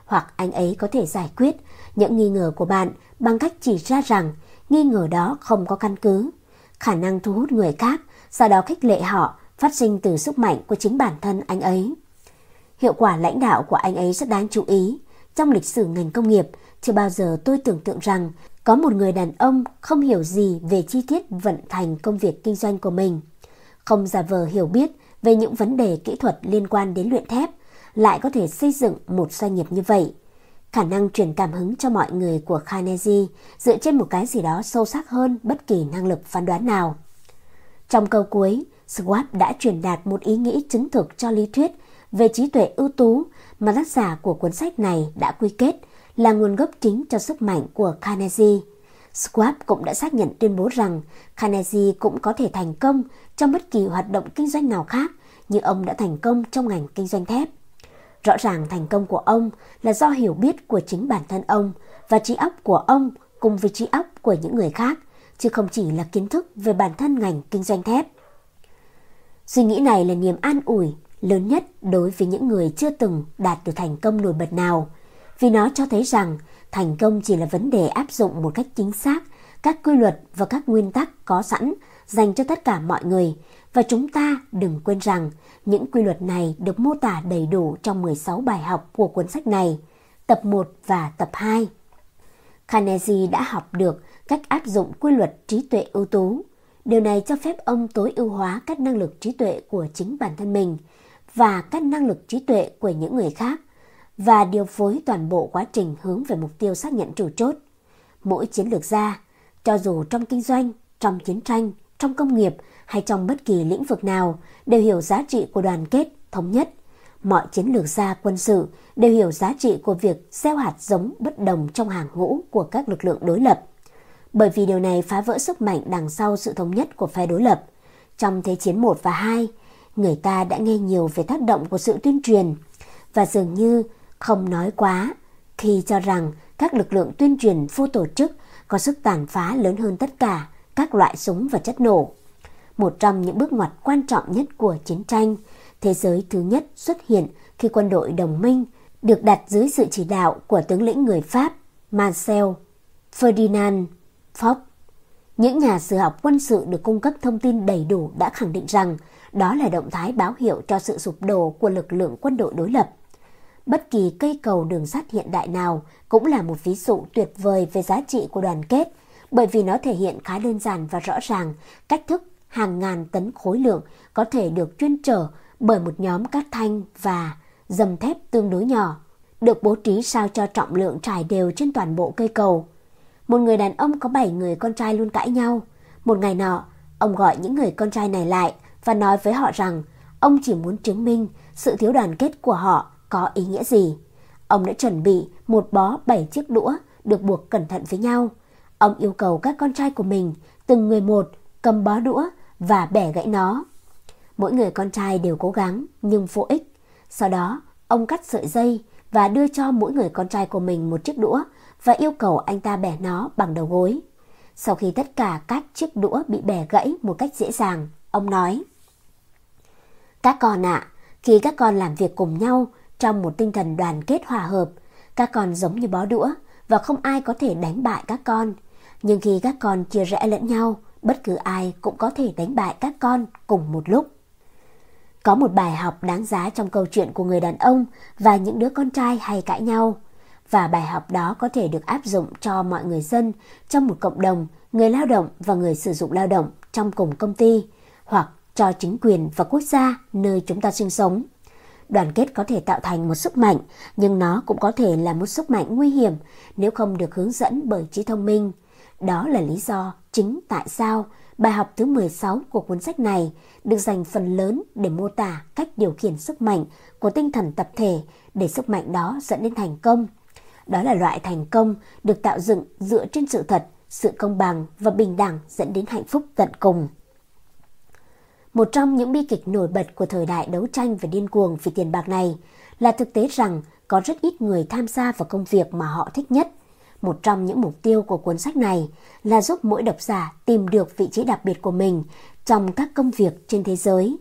Hoặc anh ấy có thể giải quyết những nghi ngờ của bạn bằng cách chỉ ra rằng nghi ngờ đó không có căn cứ. Khả năng thu hút người khác, sau đó khích lệ họ phát sinh từ sức mạnh của chính bản thân anh ấy. Hiệu quả lãnh đạo của anh ấy rất đáng chú ý. Trong lịch sử ngành công nghiệp, chưa bao giờ tôi tưởng tượng rằng có một người đàn ông không hiểu gì về chi tiết vận hành công việc kinh doanh của mình. Không giả vờ hiểu biết về những vấn đề kỹ thuật liên quan đến luyện thép, lại có thể xây dựng một doanh nghiệp như vậy. Khả năng truyền cảm hứng cho mọi người của Carnegie dựa trên một cái gì đó sâu sắc hơn bất kỳ năng lực phán đoán nào. Trong câu cuối, Schwab đã truyền đạt một ý nghĩ chứng thực cho lý thuyết về trí tuệ ưu tú mà tác giả của cuốn sách này đã quy kết là nguồn gốc chính cho sức mạnh của Carnegie. Schwab cũng đã xác nhận tuyên bố rằng Carnegie cũng có thể thành công trong bất kỳ hoạt động kinh doanh nào khác như ông đã thành công trong ngành kinh doanh thép. Rõ ràng thành công của ông là do hiểu biết của chính bản thân ông và trí óc của ông cùng với trí óc của những người khác, chứ không chỉ là kiến thức về bản thân ngành kinh doanh thép. Suy nghĩ này là niềm an ủi lớn nhất đối với những người chưa từng đạt được thành công nổi bật nào, vì nó cho thấy rằng thành công chỉ là vấn đề áp dụng một cách chính xác các quy luật và các nguyên tắc có sẵn dành cho tất cả mọi người và chúng ta đừng quên rằng những quy luật này được mô tả đầy đủ trong 16 bài học của cuốn sách này, tập 1 và tập 2. Carnegie đã học được cách áp dụng quy luật trí tuệ ưu tú. Điều này cho phép ông tối ưu hóa các năng lực trí tuệ của chính bản thân mình và các năng lực trí tuệ của những người khác và điều phối toàn bộ quá trình hướng về mục tiêu xác nhận chủ chốt. Mỗi chiến lược gia, cho dù trong kinh doanh, trong chiến tranh, trong công nghiệp hay trong bất kỳ lĩnh vực nào đều hiểu giá trị của đoàn kết, thống nhất. Mọi chiến lược gia quân sự đều hiểu giá trị của việc gieo hạt giống bất đồng trong hàng ngũ của các lực lượng đối lập. Bởi vì điều này phá vỡ sức mạnh đằng sau sự thống nhất của phe đối lập. Trong Thế chiến 1 và 2, người ta đã nghe nhiều về tác động của sự tuyên truyền và dường như không nói quá khi cho rằng các lực lượng tuyên truyền vô tổ chức có sức tàn phá lớn hơn tất cả các loại súng và chất nổ. Một trong những bước ngoặt quan trọng nhất của chiến tranh, thế giới thứ nhất xuất hiện khi quân đội đồng minh được đặt dưới sự chỉ đạo của tướng lĩnh người Pháp Marcel Ferdinand Foch. Những nhà sử học quân sự được cung cấp thông tin đầy đủ đã khẳng định rằng đó là động thái báo hiệu cho sự sụp đổ của lực lượng quân đội đối lập. Bất kỳ cây cầu đường sắt hiện đại nào cũng là một ví dụ tuyệt vời về giá trị của đoàn kết bởi vì nó thể hiện khá đơn giản và rõ ràng cách thức hàng ngàn tấn khối lượng có thể được chuyên trở bởi một nhóm cát thanh và dầm thép tương đối nhỏ, được bố trí sao cho trọng lượng trải đều trên toàn bộ cây cầu. Một người đàn ông có 7 người con trai luôn cãi nhau. Một ngày nọ, ông gọi những người con trai này lại và nói với họ rằng ông chỉ muốn chứng minh sự thiếu đoàn kết của họ có ý nghĩa gì. Ông đã chuẩn bị một bó 7 chiếc đũa được buộc cẩn thận với nhau. Ông yêu cầu các con trai của mình từng người một cầm bó đũa và bẻ gãy nó. Mỗi người con trai đều cố gắng nhưng vô ích. Sau đó, ông cắt sợi dây và đưa cho mỗi người con trai của mình một chiếc đũa và yêu cầu anh ta bẻ nó bằng đầu gối. Sau khi tất cả các chiếc đũa bị bẻ gãy một cách dễ dàng, ông nói Các con ạ, khi các con làm việc cùng nhau trong một tinh thần đoàn kết hòa hợp, các con giống như bó đũa và không ai có thể đánh bại các con. Nhưng khi các con chia rẽ lẫn nhau, bất cứ ai cũng có thể đánh bại các con cùng một lúc. Có một bài học đáng giá trong câu chuyện của người đàn ông và những đứa con trai hay cãi nhau. Và bài học đó có thể được áp dụng cho mọi người dân trong một cộng đồng, người lao động và người sử dụng lao động trong cùng công ty, hoặc cho chính quyền và quốc gia nơi chúng ta sinh sống. Đoàn kết có thể tạo thành một sức mạnh, nhưng nó cũng có thể là một sức mạnh nguy hiểm nếu không được hướng dẫn bởi trí thông minh. Đó là lý do chính tại sao bài học thứ 16 của cuốn sách này được dành phần lớn để mô tả cách điều khiển sức mạnh của tinh thần tập thể để sức mạnh đó dẫn đến thành công. Đó là loại thành công được tạo dựng dựa trên sự thật, sự công bằng và bình đẳng dẫn đến hạnh phúc tận cùng. Một trong những bi kịch nổi bật của thời đại đấu tranh và điên cuồng vì tiền bạc này là thực tế rằng có rất ít người tham gia vào công việc mà họ thích nhất. Một trong những mục tiêu của cuốn sách này là giúp mỗi độc giả tìm được vị trí đặc biệt của mình trong các công việc trên thế giới,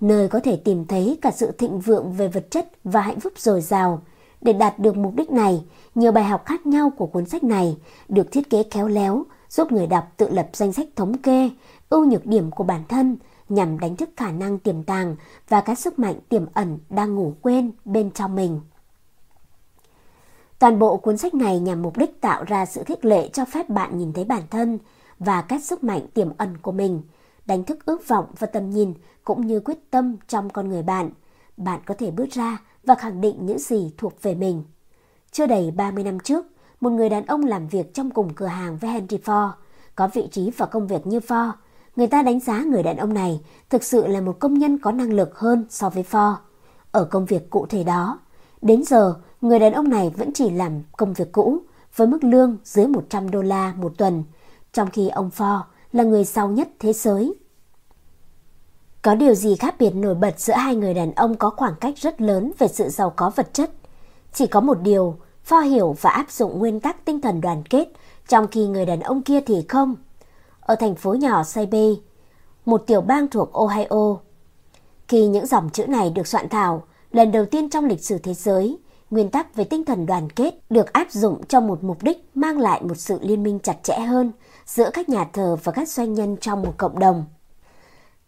nơi có thể tìm thấy cả sự thịnh vượng về vật chất và hạnh phúc dồi dào. Để đạt được mục đích này, nhiều bài học khác nhau của cuốn sách này được thiết kế khéo léo, giúp người đọc tự lập danh sách thống kê, ưu nhược điểm của bản thân – nhằm đánh thức khả năng tiềm tàng và các sức mạnh tiềm ẩn đang ngủ quên bên trong mình. Toàn bộ cuốn sách này nhằm mục đích tạo ra sự khích lệ cho phép bạn nhìn thấy bản thân và các sức mạnh tiềm ẩn của mình, đánh thức ước vọng và tầm nhìn cũng như quyết tâm trong con người bạn. Bạn có thể bước ra và khẳng định những gì thuộc về mình. Chưa đầy 30 năm trước, một người đàn ông làm việc trong cùng cửa hàng với Henry Ford, có vị trí và công việc như Ford, người ta đánh giá người đàn ông này thực sự là một công nhân có năng lực hơn so với Ford. Ở công việc cụ thể đó, đến giờ người đàn ông này vẫn chỉ làm công việc cũ với mức lương dưới 100 đô la một tuần, trong khi ông Ford là người giàu nhất thế giới. Có điều gì khác biệt nổi bật giữa hai người đàn ông có khoảng cách rất lớn về sự giàu có vật chất? Chỉ có một điều, Pho hiểu và áp dụng nguyên tắc tinh thần đoàn kết, trong khi người đàn ông kia thì không – ở thành phố nhỏ Saibe, một tiểu bang thuộc Ohio. Khi những dòng chữ này được soạn thảo, lần đầu tiên trong lịch sử thế giới, nguyên tắc về tinh thần đoàn kết được áp dụng cho một mục đích mang lại một sự liên minh chặt chẽ hơn giữa các nhà thờ và các doanh nhân trong một cộng đồng.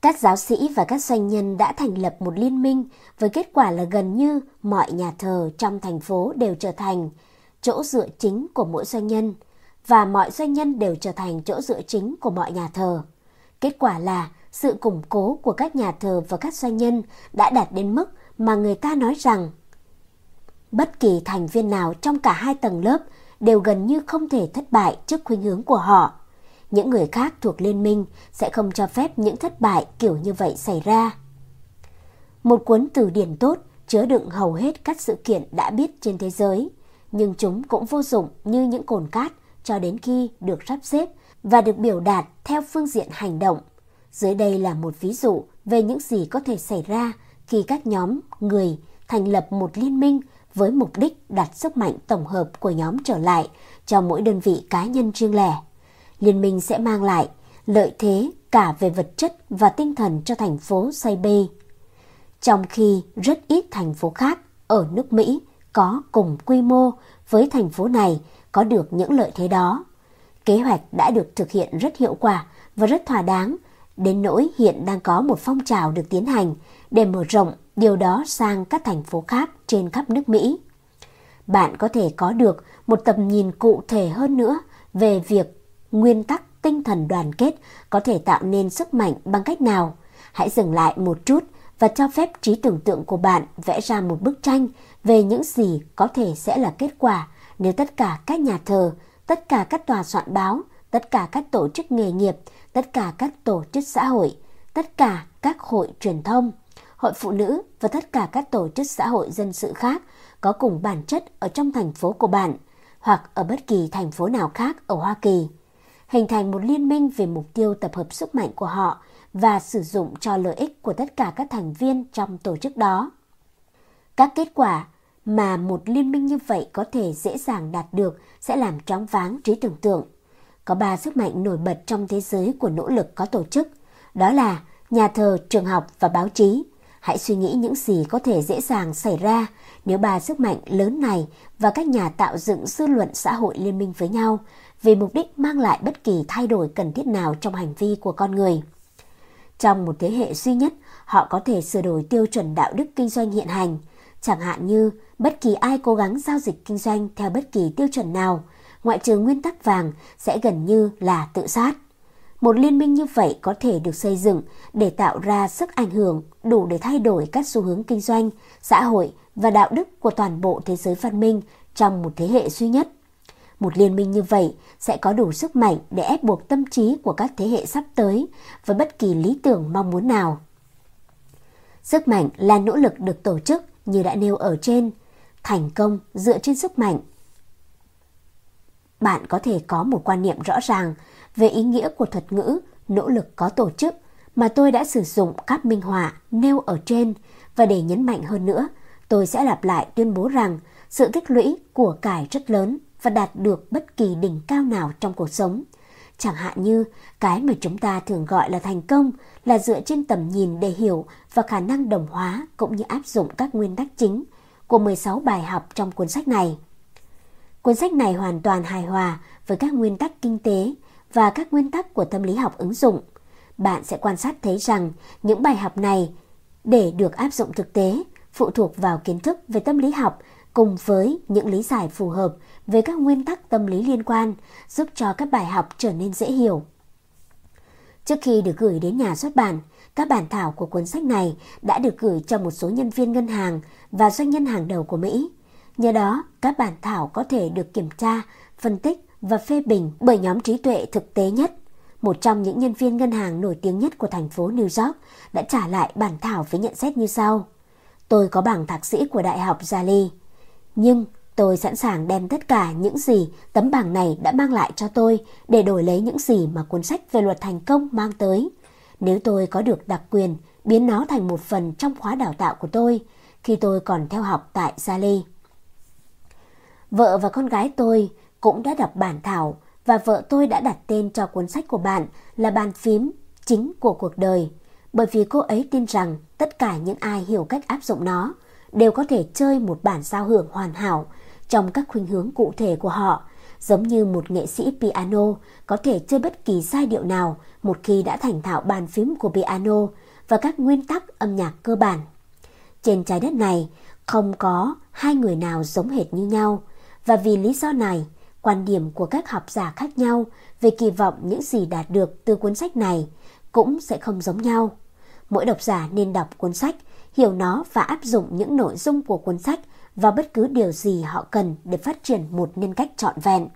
Các giáo sĩ và các doanh nhân đã thành lập một liên minh với kết quả là gần như mọi nhà thờ trong thành phố đều trở thành chỗ dựa chính của mỗi doanh nhân và mọi doanh nhân đều trở thành chỗ dựa chính của mọi nhà thờ. Kết quả là sự củng cố của các nhà thờ và các doanh nhân đã đạt đến mức mà người ta nói rằng bất kỳ thành viên nào trong cả hai tầng lớp đều gần như không thể thất bại trước khuynh hướng của họ. Những người khác thuộc liên minh sẽ không cho phép những thất bại kiểu như vậy xảy ra. Một cuốn từ điển tốt chứa đựng hầu hết các sự kiện đã biết trên thế giới, nhưng chúng cũng vô dụng như những cồn cát cho đến khi được sắp xếp và được biểu đạt theo phương diện hành động. Dưới đây là một ví dụ về những gì có thể xảy ra khi các nhóm người thành lập một liên minh với mục đích đặt sức mạnh tổng hợp của nhóm trở lại cho mỗi đơn vị cá nhân riêng lẻ. Liên minh sẽ mang lại lợi thế cả về vật chất và tinh thần cho thành phố Saibé. Trong khi rất ít thành phố khác ở nước Mỹ có cùng quy mô với thành phố này có được những lợi thế đó. Kế hoạch đã được thực hiện rất hiệu quả và rất thỏa đáng, đến nỗi hiện đang có một phong trào được tiến hành để mở rộng điều đó sang các thành phố khác trên khắp nước Mỹ. Bạn có thể có được một tầm nhìn cụ thể hơn nữa về việc nguyên tắc tinh thần đoàn kết có thể tạo nên sức mạnh bằng cách nào. Hãy dừng lại một chút và cho phép trí tưởng tượng của bạn vẽ ra một bức tranh về những gì có thể sẽ là kết quả nếu tất cả các nhà thờ, tất cả các tòa soạn báo, tất cả các tổ chức nghề nghiệp, tất cả các tổ chức xã hội, tất cả các hội truyền thông, hội phụ nữ và tất cả các tổ chức xã hội dân sự khác có cùng bản chất ở trong thành phố của bạn hoặc ở bất kỳ thành phố nào khác ở Hoa Kỳ, hình thành một liên minh về mục tiêu tập hợp sức mạnh của họ và sử dụng cho lợi ích của tất cả các thành viên trong tổ chức đó. Các kết quả mà một liên minh như vậy có thể dễ dàng đạt được sẽ làm chóng váng trí tưởng tượng. Có ba sức mạnh nổi bật trong thế giới của nỗ lực có tổ chức, đó là nhà thờ, trường học và báo chí. Hãy suy nghĩ những gì có thể dễ dàng xảy ra nếu ba sức mạnh lớn này và các nhà tạo dựng dư luận xã hội liên minh với nhau vì mục đích mang lại bất kỳ thay đổi cần thiết nào trong hành vi của con người. Trong một thế hệ duy nhất, họ có thể sửa đổi tiêu chuẩn đạo đức kinh doanh hiện hành, chẳng hạn như bất kỳ ai cố gắng giao dịch kinh doanh theo bất kỳ tiêu chuẩn nào, ngoại trừ nguyên tắc vàng sẽ gần như là tự sát. Một liên minh như vậy có thể được xây dựng để tạo ra sức ảnh hưởng đủ để thay đổi các xu hướng kinh doanh, xã hội và đạo đức của toàn bộ thế giới văn minh trong một thế hệ duy nhất. Một liên minh như vậy sẽ có đủ sức mạnh để ép buộc tâm trí của các thế hệ sắp tới với bất kỳ lý tưởng mong muốn nào. Sức mạnh là nỗ lực được tổ chức như đã nêu ở trên, thành công dựa trên sức mạnh. Bạn có thể có một quan niệm rõ ràng về ý nghĩa của thuật ngữ nỗ lực có tổ chức mà tôi đã sử dụng các minh họa nêu ở trên và để nhấn mạnh hơn nữa, tôi sẽ lặp lại tuyên bố rằng sự tích lũy của cải rất lớn và đạt được bất kỳ đỉnh cao nào trong cuộc sống. Chẳng hạn như, cái mà chúng ta thường gọi là thành công là dựa trên tầm nhìn để hiểu và khả năng đồng hóa cũng như áp dụng các nguyên tắc chính của 16 bài học trong cuốn sách này. Cuốn sách này hoàn toàn hài hòa với các nguyên tắc kinh tế và các nguyên tắc của tâm lý học ứng dụng. Bạn sẽ quan sát thấy rằng những bài học này, để được áp dụng thực tế, phụ thuộc vào kiến thức về tâm lý học cùng với những lý giải phù hợp về các nguyên tắc tâm lý liên quan giúp cho các bài học trở nên dễ hiểu. Trước khi được gửi đến nhà xuất bản, các bản thảo của cuốn sách này đã được gửi cho một số nhân viên ngân hàng và doanh nhân hàng đầu của Mỹ. Nhờ đó, các bản thảo có thể được kiểm tra, phân tích và phê bình bởi nhóm trí tuệ thực tế nhất. Một trong những nhân viên ngân hàng nổi tiếng nhất của thành phố New York đã trả lại bản thảo với nhận xét như sau. Tôi có bằng thạc sĩ của Đại học Yale, nhưng tôi sẵn sàng đem tất cả những gì tấm bảng này đã mang lại cho tôi để đổi lấy những gì mà cuốn sách về luật thành công mang tới. Nếu tôi có được đặc quyền biến nó thành một phần trong khóa đào tạo của tôi, khi tôi còn theo học tại Yale. Vợ và con gái tôi cũng đã đọc bản thảo và vợ tôi đã đặt tên cho cuốn sách của bạn là bàn phím chính của cuộc đời, bởi vì cô ấy tin rằng tất cả những ai hiểu cách áp dụng nó đều có thể chơi một bản giao hưởng hoàn hảo trong các khuynh hướng cụ thể của họ, giống như một nghệ sĩ piano có thể chơi bất kỳ giai điệu nào một khi đã thành thạo bàn phím của piano và các nguyên tắc âm nhạc cơ bản. Trên trái đất này không có hai người nào giống hệt như nhau và vì lý do này, quan điểm của các học giả khác nhau về kỳ vọng những gì đạt được từ cuốn sách này cũng sẽ không giống nhau. Mỗi độc giả nên đọc cuốn sách, hiểu nó và áp dụng những nội dung của cuốn sách vào bất cứ điều gì họ cần để phát triển một nhân cách trọn vẹn.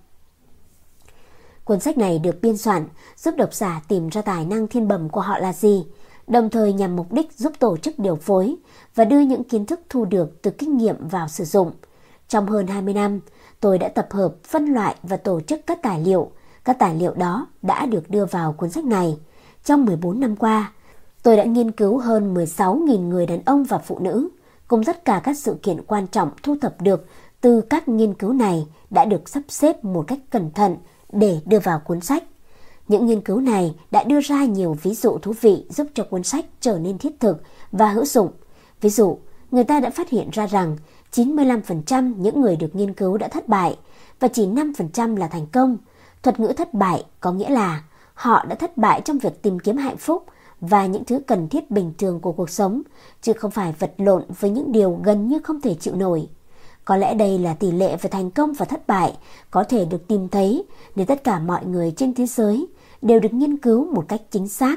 Cuốn sách này được biên soạn giúp độc giả tìm ra tài năng thiên bẩm của họ là gì, đồng thời nhằm mục đích giúp tổ chức điều phối và đưa những kiến thức thu được từ kinh nghiệm vào sử dụng. Trong hơn 20 năm, tôi đã tập hợp, phân loại và tổ chức các tài liệu. Các tài liệu đó đã được đưa vào cuốn sách này. Trong 14 năm qua, tôi đã nghiên cứu hơn 16.000 người đàn ông và phụ nữ, cùng tất cả các sự kiện quan trọng thu thập được từ các nghiên cứu này đã được sắp xếp một cách cẩn thận để đưa vào cuốn sách. Những nghiên cứu này đã đưa ra nhiều ví dụ thú vị giúp cho cuốn sách trở nên thiết thực và hữu dụng. Ví dụ, người ta đã phát hiện ra rằng 95% những người được nghiên cứu đã thất bại và chỉ 5% là thành công. Thuật ngữ thất bại có nghĩa là họ đã thất bại trong việc tìm kiếm hạnh phúc và những thứ cần thiết bình thường của cuộc sống, chứ không phải vật lộn với những điều gần như không thể chịu nổi. Có lẽ đây là tỷ lệ về thành công và thất bại có thể được tìm thấy để tất cả mọi người trên thế giới đều được nghiên cứu một cách chính xác.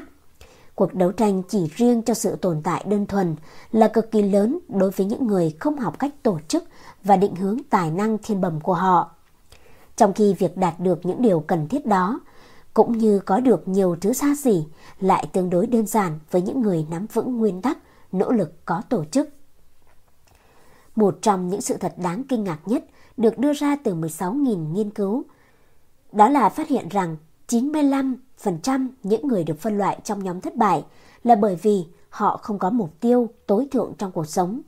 Cuộc đấu tranh chỉ riêng cho sự tồn tại đơn thuần là cực kỳ lớn đối với những người không học cách tổ chức và định hướng tài năng thiên bẩm của họ. Trong khi việc đạt được những điều cần thiết đó cũng như có được nhiều thứ xa xỉ lại tương đối đơn giản với những người nắm vững nguyên tắc, nỗ lực có tổ chức. Một trong những sự thật đáng kinh ngạc nhất được đưa ra từ 16.000 nghiên cứu đó là phát hiện rằng 95% những người được phân loại trong nhóm thất bại là bởi vì họ không có mục tiêu tối thượng trong cuộc sống.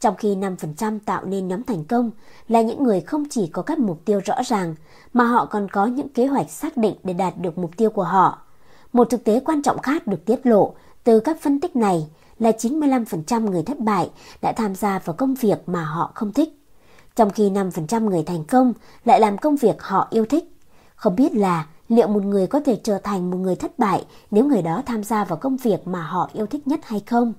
Trong khi 5% tạo nên nhóm thành công là những người không chỉ có các mục tiêu rõ ràng mà họ còn có những kế hoạch xác định để đạt được mục tiêu của họ. Một thực tế quan trọng khác được tiết lộ từ các phân tích này là 95% người thất bại đã tham gia vào công việc mà họ không thích, trong khi 5% người thành công lại làm công việc họ yêu thích. Không biết là liệu một người có thể trở thành một người thất bại nếu người đó tham gia vào công việc mà họ yêu thích nhất hay không?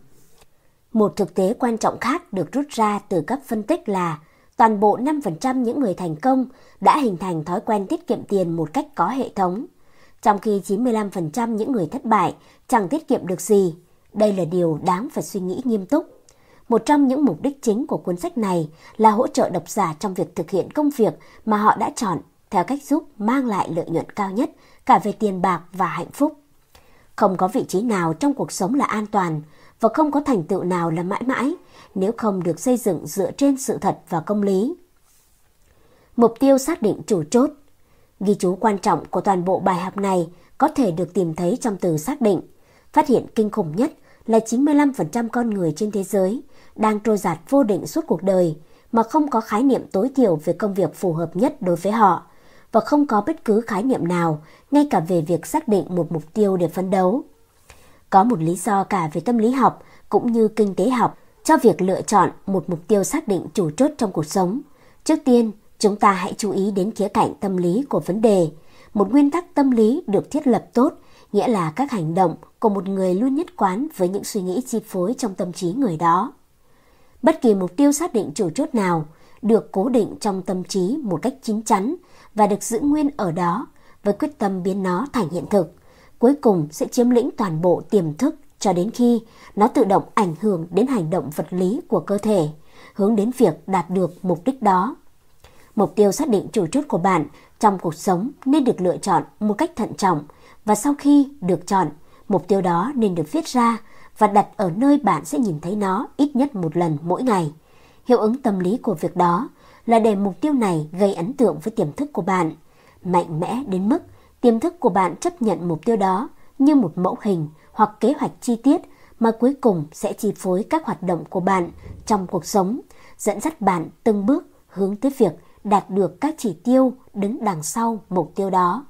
Một thực tế quan trọng khác được rút ra từ các phân tích là toàn bộ 5% những người thành công đã hình thành thói quen tiết kiệm tiền một cách có hệ thống, trong khi 95% những người thất bại chẳng tiết kiệm được gì. Đây là điều đáng phải suy nghĩ nghiêm túc. Một trong những mục đích chính của cuốn sách này là hỗ trợ độc giả trong việc thực hiện công việc mà họ đã chọn theo cách giúp mang lại lợi nhuận cao nhất cả về tiền bạc và hạnh phúc. Không có vị trí nào trong cuộc sống là an toàn và không có thành tựu nào là mãi mãi nếu không được xây dựng dựa trên sự thật và công lý. Mục tiêu xác định chủ chốt Ghi chú quan trọng của toàn bộ bài học này có thể được tìm thấy trong từ xác định. Phát hiện kinh khủng nhất là 95% con người trên thế giới đang trôi giạt vô định suốt cuộc đời mà không có khái niệm tối thiểu về công việc phù hợp nhất đối với họ và không có bất cứ khái niệm nào, ngay cả về việc xác định một mục tiêu để phấn đấu. Có một lý do cả về tâm lý học cũng như kinh tế học cho việc lựa chọn một mục tiêu xác định chủ chốt trong cuộc sống. Trước tiên, chúng ta hãy chú ý đến khía cạnh tâm lý của vấn đề. Một nguyên tắc tâm lý được thiết lập tốt, nghĩa là các hành động của một người luôn nhất quán với những suy nghĩ chi phối trong tâm trí người đó. Bất kỳ mục tiêu xác định chủ chốt nào được cố định trong tâm trí một cách chín chắn và được giữ nguyên ở đó với quyết tâm biến nó thành hiện thực, cuối cùng sẽ chiếm lĩnh toàn bộ tiềm thức cho đến khi nó tự động ảnh hưởng đến hành động vật lý của cơ thể, hướng đến việc đạt được mục đích đó. Mục tiêu xác định chủ chốt của bạn trong cuộc sống nên được lựa chọn một cách thận trọng và sau khi được chọn, mục tiêu đó nên được viết ra và đặt ở nơi bạn sẽ nhìn thấy nó ít nhất một lần mỗi ngày. Hiệu ứng tâm lý của việc đó là để mục tiêu này gây ấn tượng với tiềm thức của bạn, mạnh mẽ đến mức tiềm thức của bạn chấp nhận mục tiêu đó như một mẫu hình hoặc kế hoạch chi tiết mà cuối cùng sẽ chi phối các hoạt động của bạn trong cuộc sống, dẫn dắt bạn từng bước hướng tới việc đạt được các chỉ tiêu đứng đằng sau mục tiêu đó.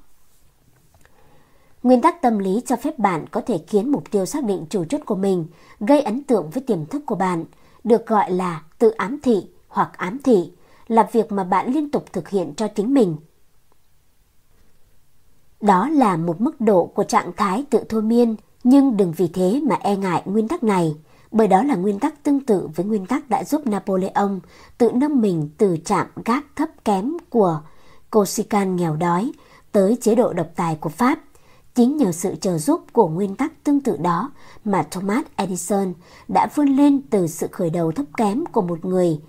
Nguyên tắc tâm lý cho phép bạn có thể khiến mục tiêu xác định chủ chốt của mình gây ấn tượng với tiềm thức của bạn, được gọi là tự ám thị hoặc ám thị, là việc mà bạn liên tục thực hiện cho chính mình. Đó là một mức độ của trạng thái tự thôi miên, nhưng đừng vì thế mà e ngại nguyên tắc này, bởi đó là nguyên tắc tương tự với nguyên tắc đã giúp Napoleon tự nâng mình từ trạm gác thấp kém của Corsican nghèo đói tới chế độ độc tài của Pháp. Chính nhờ sự trợ giúp của nguyên tắc tương tự đó mà Thomas Edison đã vươn lên từ sự khởi đầu thấp kém của một người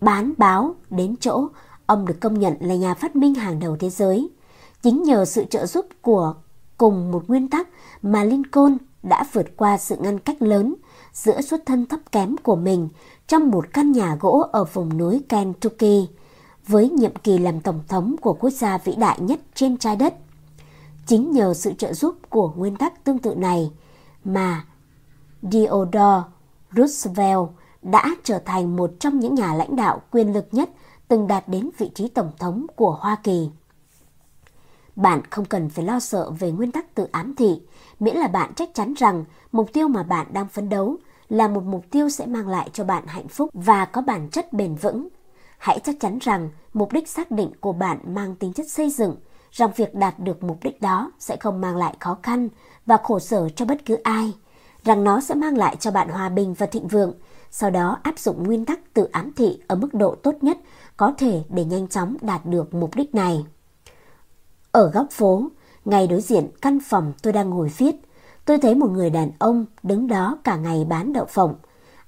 bán báo đến chỗ ông được công nhận là nhà phát minh hàng đầu thế giới. Chính nhờ sự trợ giúp của cùng một nguyên tắc mà Lincoln đã vượt qua sự ngăn cách lớn giữa xuất thân thấp kém của mình trong một căn nhà gỗ ở vùng núi Kentucky với nhiệm kỳ làm tổng thống của quốc gia vĩ đại nhất trên trái đất. Chính nhờ sự trợ giúp của nguyên tắc tương tự này mà Theodore Roosevelt đã trở thành một trong những nhà lãnh đạo quyền lực nhất từng đạt đến vị trí tổng thống của Hoa Kỳ. Bạn không cần phải lo sợ về nguyên tắc tự ám thị, miễn là bạn chắc chắn rằng mục tiêu mà bạn đang phấn đấu là một mục tiêu sẽ mang lại cho bạn hạnh phúc và có bản chất bền vững. Hãy chắc chắn rằng mục đích xác định của bạn mang tính chất xây dựng, rằng việc đạt được mục đích đó sẽ không mang lại khó khăn và khổ sở cho bất cứ ai, rằng nó sẽ mang lại cho bạn hòa bình và thịnh vượng, sau đó áp dụng nguyên tắc tự ám thị ở mức độ tốt nhất có thể để nhanh chóng đạt được mục đích này. Ở góc phố, ngay đối diện căn phòng tôi đang ngồi viết, tôi thấy một người đàn ông đứng đó cả ngày bán đậu phộng.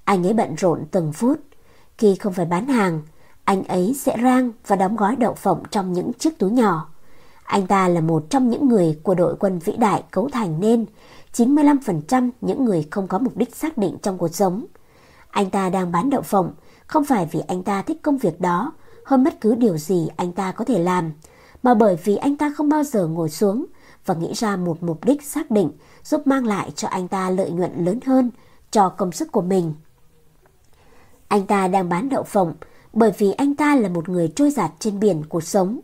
Anh ấy bận rộn từng phút. Khi không phải bán hàng, anh ấy sẽ rang và đóng gói đậu phộng trong những chiếc túi nhỏ. Anh ta là một trong những người của đội quân vĩ đại cấu thành nên 95% những người không có mục đích xác định trong cuộc sống. Anh ta đang bán đậu phộng không phải vì anh ta thích công việc đó hơn bất cứ điều gì anh ta có thể làm, mà bởi vì anh ta không bao giờ ngồi xuống và nghĩ ra một mục đích xác định giúp mang lại cho anh ta lợi nhuận lớn hơn cho công sức của mình. Anh ta đang bán đậu phộng bởi vì anh ta là một người trôi giạt trên biển cuộc sống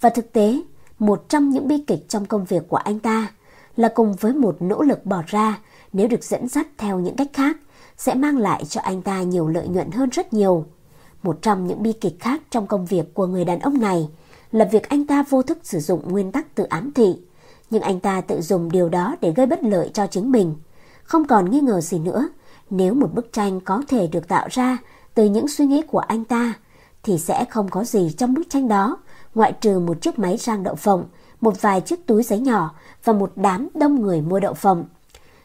và thực tế, một trong những bi kịch trong công việc của anh ta là cùng với một nỗ lực bỏ ra, nếu được dẫn dắt theo những cách khác, sẽ mang lại cho anh ta nhiều lợi nhuận hơn rất nhiều. Một trong những bi kịch khác trong công việc của người đàn ông này là việc anh ta vô thức sử dụng nguyên tắc tự ám thị, nhưng anh ta tự dùng điều đó để gây bất lợi cho chính mình. Không còn nghi ngờ gì nữa, nếu một bức tranh có thể được tạo ra từ những suy nghĩ của anh ta, thì sẽ không có gì trong bức tranh đó, ngoại trừ một chiếc máy rang đậu phộng, một vài chiếc túi giấy nhỏ và một đám đông người mua đậu phộng.